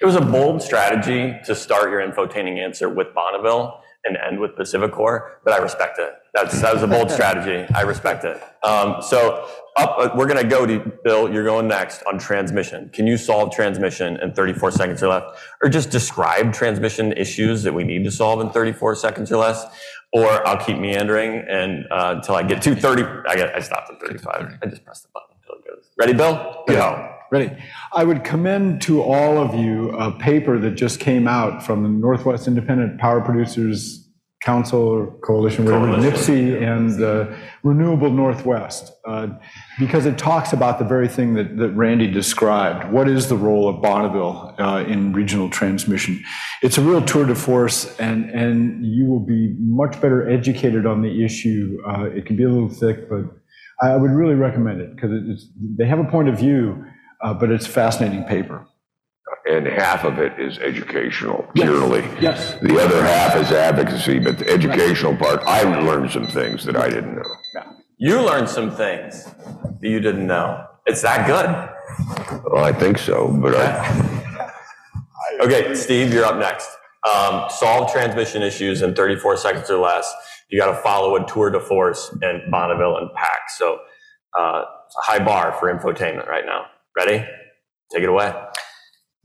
It was a bold strategy to start your infotaining answer with Bonneville and end with PacifiCorp, but I respect it. That's, that was a bold strategy. I respect it. Um, so up, uh, we're going to go to Bill. You're going next on transmission. Can you solve transmission in 34 seconds or less, or just describe transmission issues that we need to solve in 34 seconds or less? Or I'll keep meandering and uh, until I get to 30. I, get, I stopped at 35. I just pressed the button until it goes. Ready, Bill? Go. Ready? I would commend to all of you a paper that just came out from the Northwest Independent Power Producers Council or Coalition, whatever, NIPPC and the Renewable Northwest, uh, because it talks about the very thing that, that Randy described. What is the role of Bonneville uh, in regional transmission? It's a real tour de force, and, and you will be much better educated on the issue. Uh, It can be a little thick, but I would really recommend it, because it's, they have a point of view, uh, but it's a fascinating paper. And half of it is educational, purely. Yes. The other half is advocacy, but the educational part, I learned some things that I didn't know. You learned some things that you didn't know. It's that good. Well, I think so, but I, Okay, Steve, you're up next. Um, solve transmission issues in 34 seconds or less. You got to follow a tour de force in Bonneville and Pack. So, uh, it's a high bar for infotainment right now. Ready? Take it away.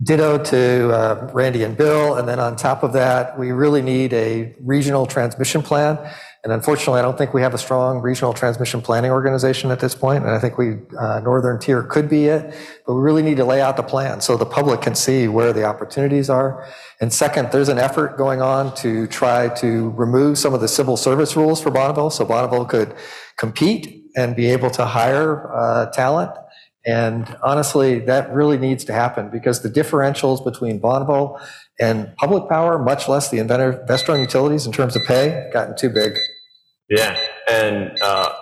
Ditto to uh, Randy and Bill. And then on top of that, we really need a regional transmission plan. And unfortunately, I don't think we have a strong regional transmission planning organization at this point. And I think we, uh, Northern Tier could be it, but we really need to lay out the plan so the public can see where the opportunities are. And second, there's an effort going on to try to remove some of the civil service rules for Bonneville so Bonneville could compete and be able to hire uh, talent. And honestly, that really needs to happen because the differentials between Bonneville and public power, much less the investor-owned utilities in terms of pay, gotten too big. Yeah, and uh,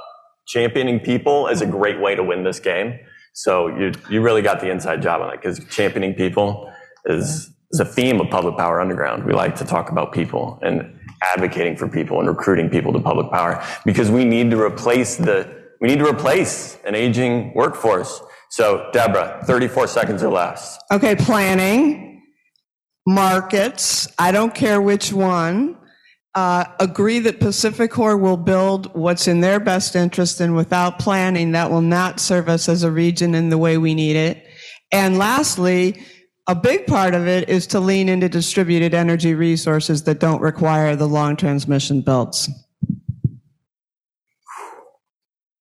championing people is a great way to win this game. So you you really got the inside job on it because championing people is is a theme of Public Power Underground. We like to talk about people and advocating for people and recruiting people to public power because we need to replace the we need to replace an aging workforce. So Debra, 34 seconds or less. Okay, planning, markets, I don't care which one. Uh, agree that PacifiCorp will build what's in their best interest and without planning, that will not serve us as a region in the way we need it. And lastly, a big part of it is to lean into distributed energy resources that don't require the long transmission belts.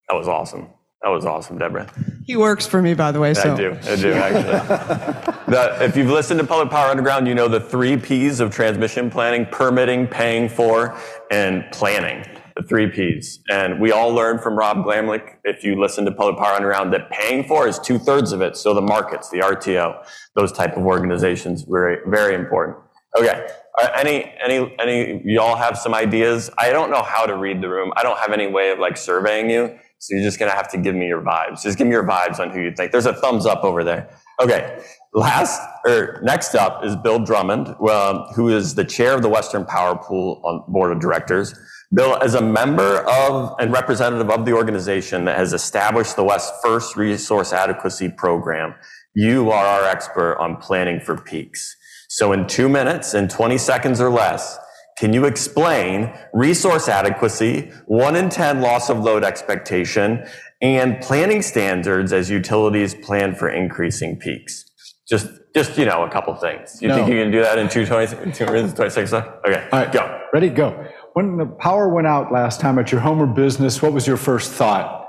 That was awesome. That was awesome, Debra. He works for me, by the way, so. I do. I do, actually. the, if you've listened to Public Power Underground, you know the three P's of transmission planning permitting, paying for, and planning. The three P's. And we all learned from Rob Gramlich, if you listen to Public Power Underground, that paying for is two thirds of it. So the markets, the RTO, those type of organizations, very, very important. Okay. Uh, any, any, any, y'all have some ideas? I don't know how to read the room. I don't have any way of like surveying you. So you're just going to have to give me your vibes. Just give me your vibes on who you think. There's a thumbs up over there. Okay. Last or next up is Bill Drummond, um, who is the chair of the Western Power Pool on board of directors. Bill, as a member of and representative of the organization that has established the West's first resource adequacy program, you are our expert on planning for peaks. So in two minutes and 20 seconds or less, can you explain resource adequacy, one in 10 loss of load expectation, and planning standards as utilities plan for increasing peaks? Just, just, you know, a couple things. You No. think you can do that in two, 20, two minutes, 26 seconds? Okay, All right, go. Ready, go. When the power went out last time at your home or business, what was your first thought?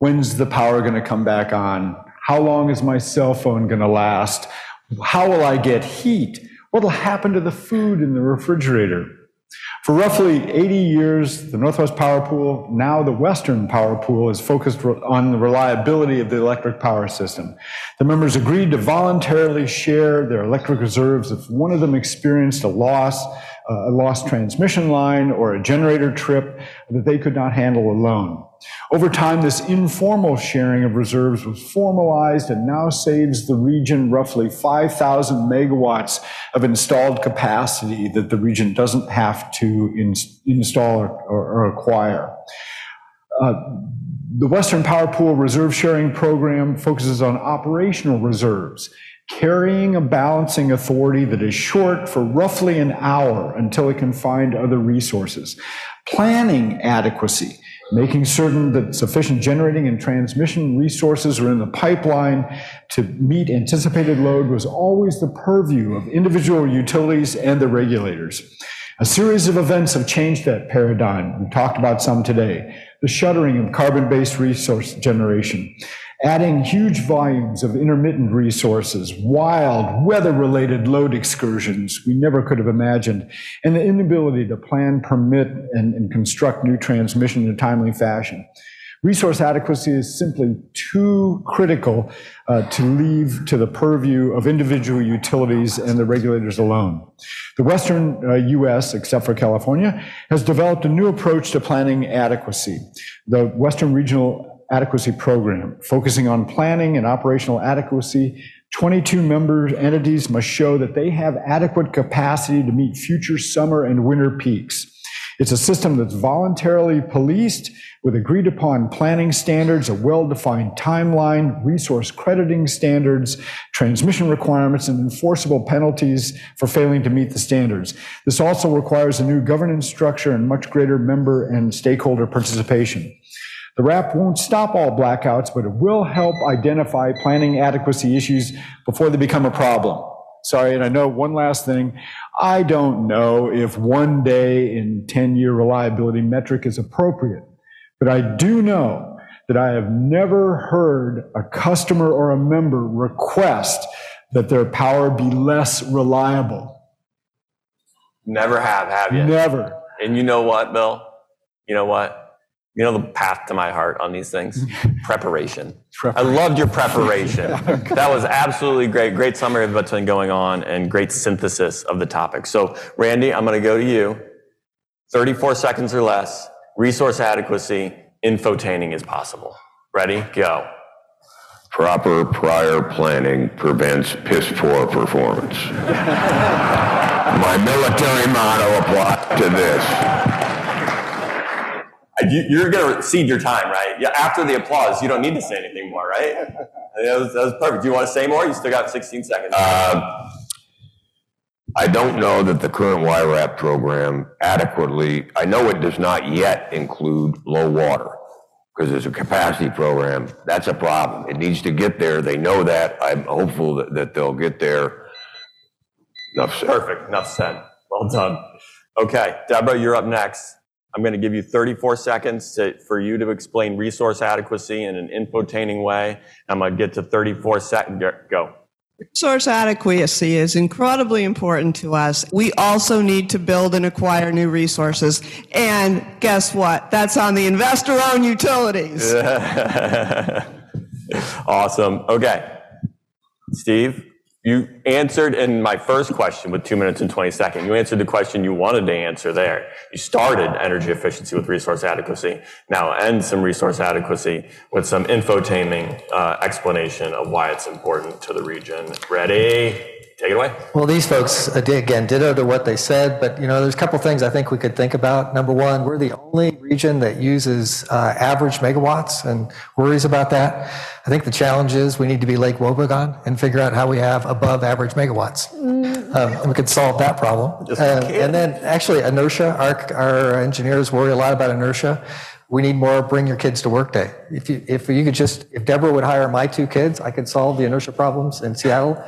When's the power going to come back on? How long is my cell phone going to last? How will I get heat? What'll happen to the food in the refrigerator? For roughly 80 years, the Northwest Power Pool, now the Western Power Pool, is focused on the reliability of the electric power system. The members agreed to voluntarily share their electric reserves if one of them experienced a loss, a lost transmission line or a generator trip that they could not handle alone. Over time, this informal sharing of reserves was formalized and now saves the region roughly 5,000 megawatts of installed capacity that the region doesn't have to in, install or, or, acquire. Uh, the Western Power Pool Reserve Sharing Program focuses on operational reserves, carrying a balancing authority that is short for roughly an hour until it can find other resources. Planning adequacy making certain that sufficient generating and transmission resources are in the pipeline to meet anticipated load was always the purview of individual utilities and the regulators. A series of events have changed that paradigm. We talked about some today. The shuttering of carbon-based resource generation, adding huge volumes of intermittent resources, wild weather-related load excursions we never could have imagined, and the inability to plan, permit, and, and construct new transmission in a timely fashion. Resource adequacy is simply too critical uh, to leave to the purview of individual utilities and the regulators alone. The Western uh, U.S., except for California, has developed a new approach to planning adequacy. The Western Regional adequacy program, focusing on planning and operational adequacy. 22 member entities must show that they have adequate capacity to meet future summer and winter peaks. It's a system that's voluntarily policed with agreed upon planning standards, a well-defined timeline, resource crediting standards, transmission requirements, and enforceable penalties for failing to meet the standards. This also requires a new governance structure and much greater member and stakeholder participation. The RAP won't stop all blackouts, but it will help identify planning adequacy issues before they become a problem. Sorry, and I know one last thing. I don't know if one day in 10 year reliability metric is appropriate, but I do know that I have never heard a customer or a member request that their power be less reliable. Never have, have you? Never. And you know what, Bill? You know what? You know the path to my heart on these things? preparation. I loved your preparation. that was absolutely great. Great summary of what's been going on and great synthesis of the topic. So, Randy, I'm going to go to you. 34 seconds or less. Resource adequacy, infotaining is possible. Ready? Go. Proper prior planning prevents piss poor performance. My military motto applies to this. You, are going to cede your time, right? Yeah. After the applause, you don't need to say anything more, right? That was, that was perfect. Do you want to say more? You still got 16 seconds. Uh, I don't know that the current WIRAP program adequately, I know it does not yet include low water because it's a capacity program. That's a problem. It needs to get there. They know that. I'm hopeful that, that they'll get there. Enough said. Perfect. Enough said. Well done. Okay, Debra, you're up next. I'm going to give you 34 seconds to, for you to explain resource adequacy in an infotaining way. I'm going to get to 34 seconds. Go. Resource adequacy is incredibly important to us. We also need to build and acquire new resources. And guess what? That's on the investor owned utilities. awesome. Okay. Steve? You answered in my first question with two minutes and 20 seconds. You answered the question you wanted to answer there. You started energy efficiency with resource adequacy. Now end some resource adequacy with some infotainment uh, explanation of why it's important to the region. Ready? Take it away. Well, these folks, uh, again, ditto to what they said, but you know, there's a couple things I think we could think about. Number one, we're the only region that uses uh, average megawatts and worries about that. I think the challenge is we need to be Lake Wobegon and figure out how we have above average megawatts. Mm. Um, and we could solve that problem. Uh, and then actually inertia, our, our engineers worry a lot about inertia we need more bring your kids to work day. If you, if you could just, if Debra would hire my two kids, I could solve the inertia problems in Seattle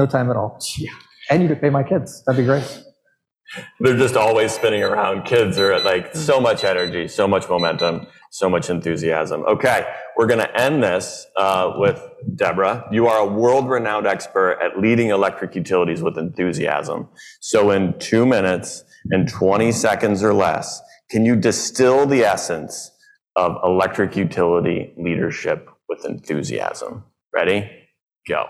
no time at all. Yeah. And you could pay my kids. That'd be great. They're just always spinning around. Kids are at like so much energy, so much momentum, so much enthusiasm. Okay, we're going to end this uh, with Debra. You are a world renowned expert at leading electric utilities with enthusiasm. So, in two minutes, and 20 seconds or less, can you distill the essence of electric utility leadership with enthusiasm? Ready? Go.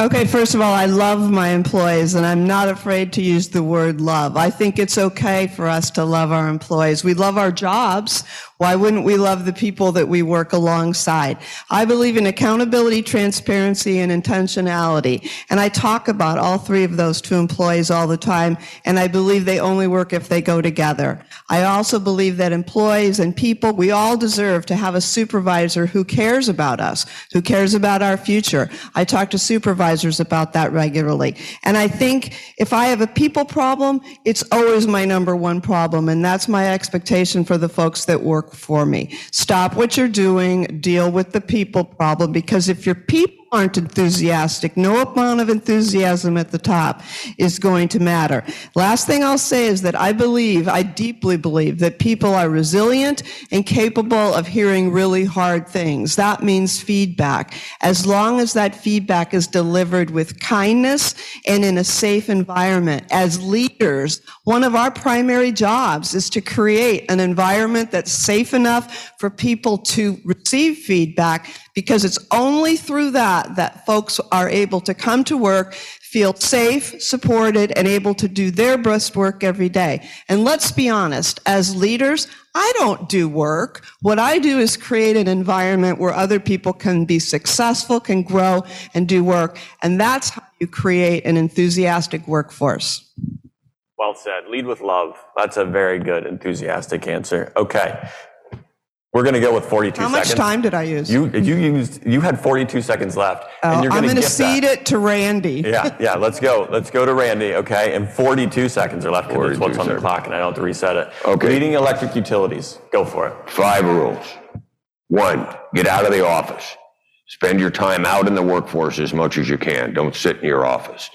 Okay, first of all, I love my employees and I'm not afraid to use the word love. I think it's okay for us to love our employees. We love our jobs. Why wouldn't we love the people that we work alongside? I believe in accountability, transparency, and intentionality. And I talk about all three of those to employees all the time. And I believe they only work if they go together. I also believe that employees and people, we all deserve to have a supervisor who cares about us, who cares about our future. I talk to supervisors about that regularly. And I think if I have a people problem, it's always my number one problem. And that's my expectation for the folks that work for me. Stop what you're doing, deal with the people problem, because if your people aren't enthusiastic, no amount of enthusiasm at the top is going to matter. Last thing I'll say is that I believe, I deeply believe that people are resilient and capable of hearing really hard things. That means feedback. As long as that feedback is delivered with kindness and in a safe environment. As leaders, one of our primary jobs is to create an environment that's safe enough for people to receive feedback because it's only through that that folks are able to come to work, feel safe, supported, and able to do their best work every day. And let's be honest, as leaders, I don't do work. What I do is create an environment where other people can be successful, can grow, and do work. And that's how you create an enthusiastic workforce. Well said. Lead with love. That's a very good, enthusiastic answer. Okay. We're going to go with 42 How much seconds. time did I use? You, you used, you had 42 seconds left. Oh, and you're I'm going going to gift that. cede it to Randy. Yeah, yeah, let's go. Let's go to Randy, okay? And 42 seconds are left because it's 42 what's on the clock and I don't have to reset it. Okay. Leading electric utilities. Go for it. Five rules. One, get out of the office. Spend your time out in the workforce as much as you can. Don't sit in your office.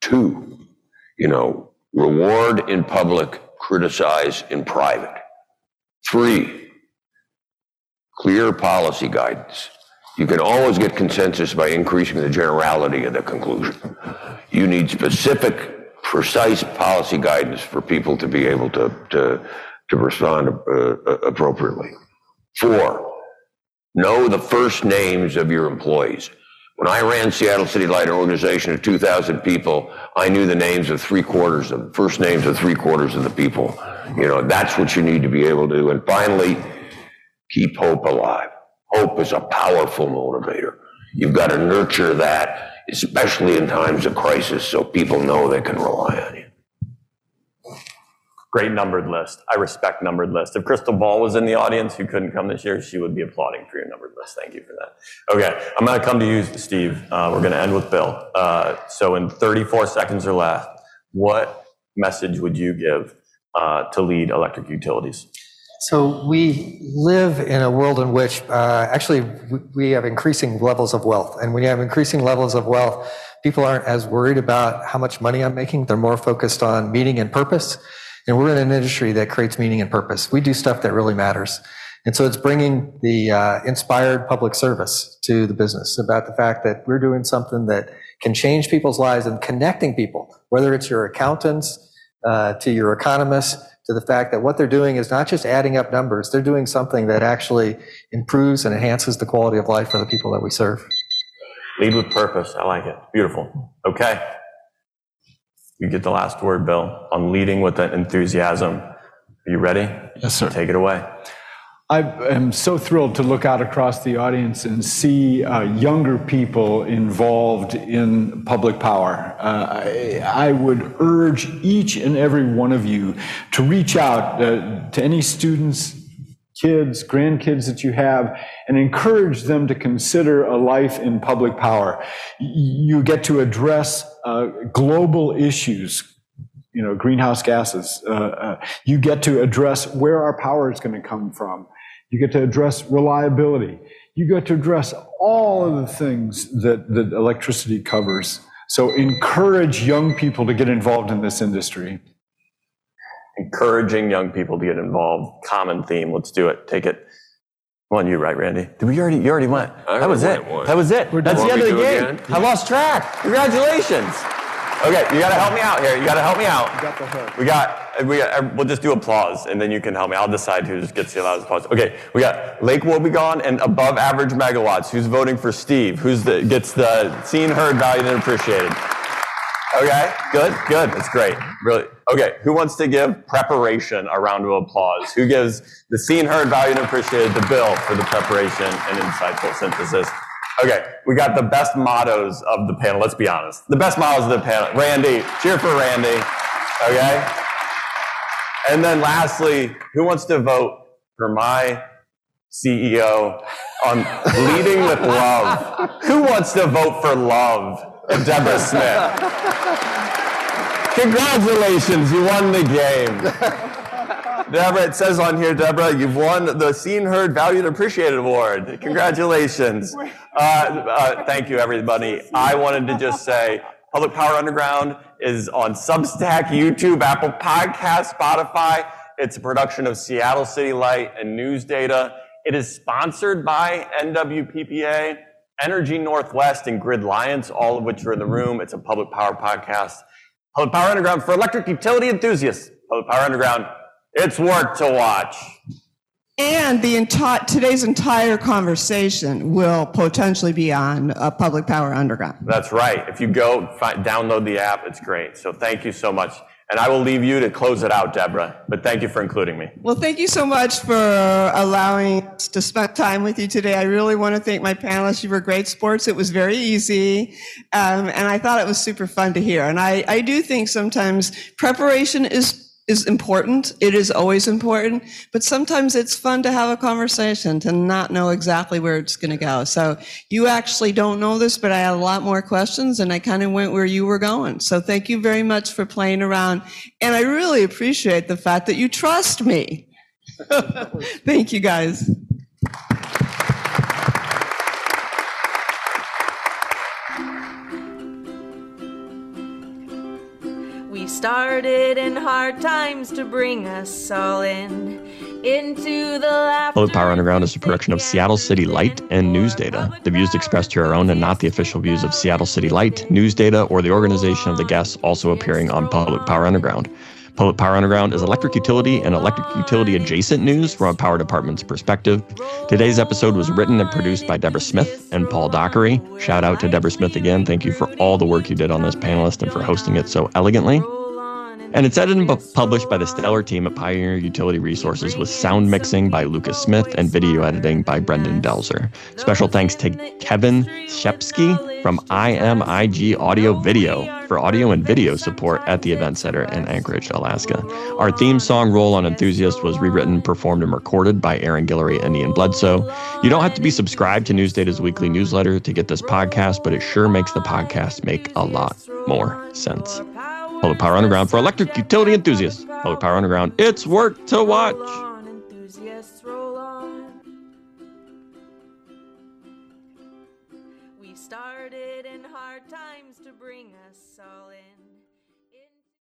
Two, you know, reward in public, criticize in private. Three, clear policy guidance. You can always get consensus by increasing the generality of the conclusion. You need specific, precise policy guidance for people to be able to, to, to respond uh, uh, appropriately. Four, know the first names of your employees. When I ran Seattle City Light, an organization of 2,000 people, I knew the names of three quarters of, first names of three quarters of the people. You know, that's what you need to be able to do. And finally, keep hope alive. Hope is a powerful motivator. You've got to nurture that, especially in times of crisis, so people know they can rely on you. Great numbered list. I respect numbered list. If Crystal Ball was in the audience who couldn't come this year, she would be applauding for your numbered list. Thank you for that. Okay, I'm going to come to you, Steve. Uh, we're going to end with Bill. Uh, so in 34 seconds or less, what message would you give uh, to lead electric utilities? So we live in a world in which uh, actually we- have increasing levels of wealth. And when you have increasing levels of wealth, people aren't as worried about how much money I'm making. They're more focused on meaning and purpose. And we're in an industry that creates meaning and purpose. We do stuff that really matters. And so it's bringing the uh, inspired public service to the business about the fact that we're doing something that can change people's lives and connecting people, whether it's your accountants, uh, to your economists, to the fact that what they're doing is not just adding up numbers, they're doing something that actually improves and enhances the quality of life for the people that we serve. Lead with purpose. I like it. Beautiful. Okay. You get the last word, Bill, on leading with that enthusiasm. Are you ready? Yes, sir. Take it away. I am so thrilled to look out across the audience and see uh, younger people involved in public power. Uh, I, I would urge each and every one of you to reach out uh, to any students, kids, grandkids that you have, and encourage them to consider a life in public power. You get to address uh, global issues, you know, greenhouse gases. Uh, uh, you get to address where our power is going to come from. You get to address reliability. You get to address all of the things that, that electricity covers. So encourage young people to get involved in this industry. Encouraging young people to get involved. Common theme. Let's do it. Take it. Come on, you right, Randy? Did we already? You already went. I that was already it. went once. That was it. That's the end of the game. again? I lost track. Congratulations. Okay, you got to help me out here. You got to help me out. Got the hook. We got, we got, uh, we'll just do applause and then you can help me. I'll decide who gets the loudest applause. Okay, we got Lake Wobegon and above average megawatts. Who's voting for Steve? Who's the, gets the seen, heard, valued, and appreciated? Okay, good, good. That's great. Really. Okay, who wants to give preparation a round of applause? Who gives the seen, heard, valued, and appreciated the bill for the preparation and insightful synthesis? Okay, we got the best mottos of the panel. Let's be honest. The best mottos of the panel. Randy, cheer for Randy. Okay. And then lastly, who wants to vote for my CEO on leading with love? Who wants to vote for love? Debra Smith. Congratulations, you won the game. Debra, it says on here, Debra, you've won the Seen, Heard, Valued, Appreciated Award. Congratulations. Uh, uh, thank you, everybody. I wanted to just say, Public Power Underground is on Substack, YouTube, Apple Podcast, Spotify. It's a production of Seattle City Light and News Data. It is sponsored by NWPPA, Energy Northwest, and Grid Lions, all of which are in the room. It's a public power podcast. Public Power Underground for electric utility enthusiasts. Public Power Underground, it's work to watch. And the entire, today's entire conversation will potentially be on uh, Public Power Underground. That's right. If you go find, download the app, it's great. So thank you so much. And I will leave you to close it out, Debra. But thank you for including me. Well, thank you so much for allowing us to spend time with you today. I really want to thank my panelists. You were great sports. It was very easy. Um, and I thought it was super fun to hear. And I, I do think sometimes preparation is is important. It is always important, but sometimes it's fun to have a conversation to not know exactly where it's going to go. So you actually don't know this, but I had a lot more questions and I kind of went where you were going. So thank you very much for playing around. And I really appreciate the fact that you trust me. thank you guys. Started in hard times to bring us all in into the laughter. Public Power Underground is a production of Seattle City Light and News Data. The views expressed here are own and not the official views of Seattle City Light, News Data, or the organization of the guests also appearing on Public Power Underground. Public Power Underground is electric utility and electric utility adjacent news from a power department's perspective. Today's episode was written and produced by Debra Smith and Paul Dockery. Shout out to Debra Smith again. Thank you for all the work you did on this panelist and for hosting it so elegantly. And it's edited and published by the stellar team at Pioneer Utility Resources with sound mixing by Lucas Smith and video editing by Brendan Delzer. Special thanks to Kevin Shepsky from IMIG Audio Video for audio and video support at the Event Center in Anchorage, Alaska. Our theme song, Roll on Enthusiast, was rewritten, performed, and recorded by Aaron Guillory and Ian Bledsoe. You don't have to be subscribed to News Data's weekly newsletter to get this podcast, but it sure makes the podcast make a lot more sense. Public Power Underground for electric utility enthusiasts. Public Power Underground, it's work to watch.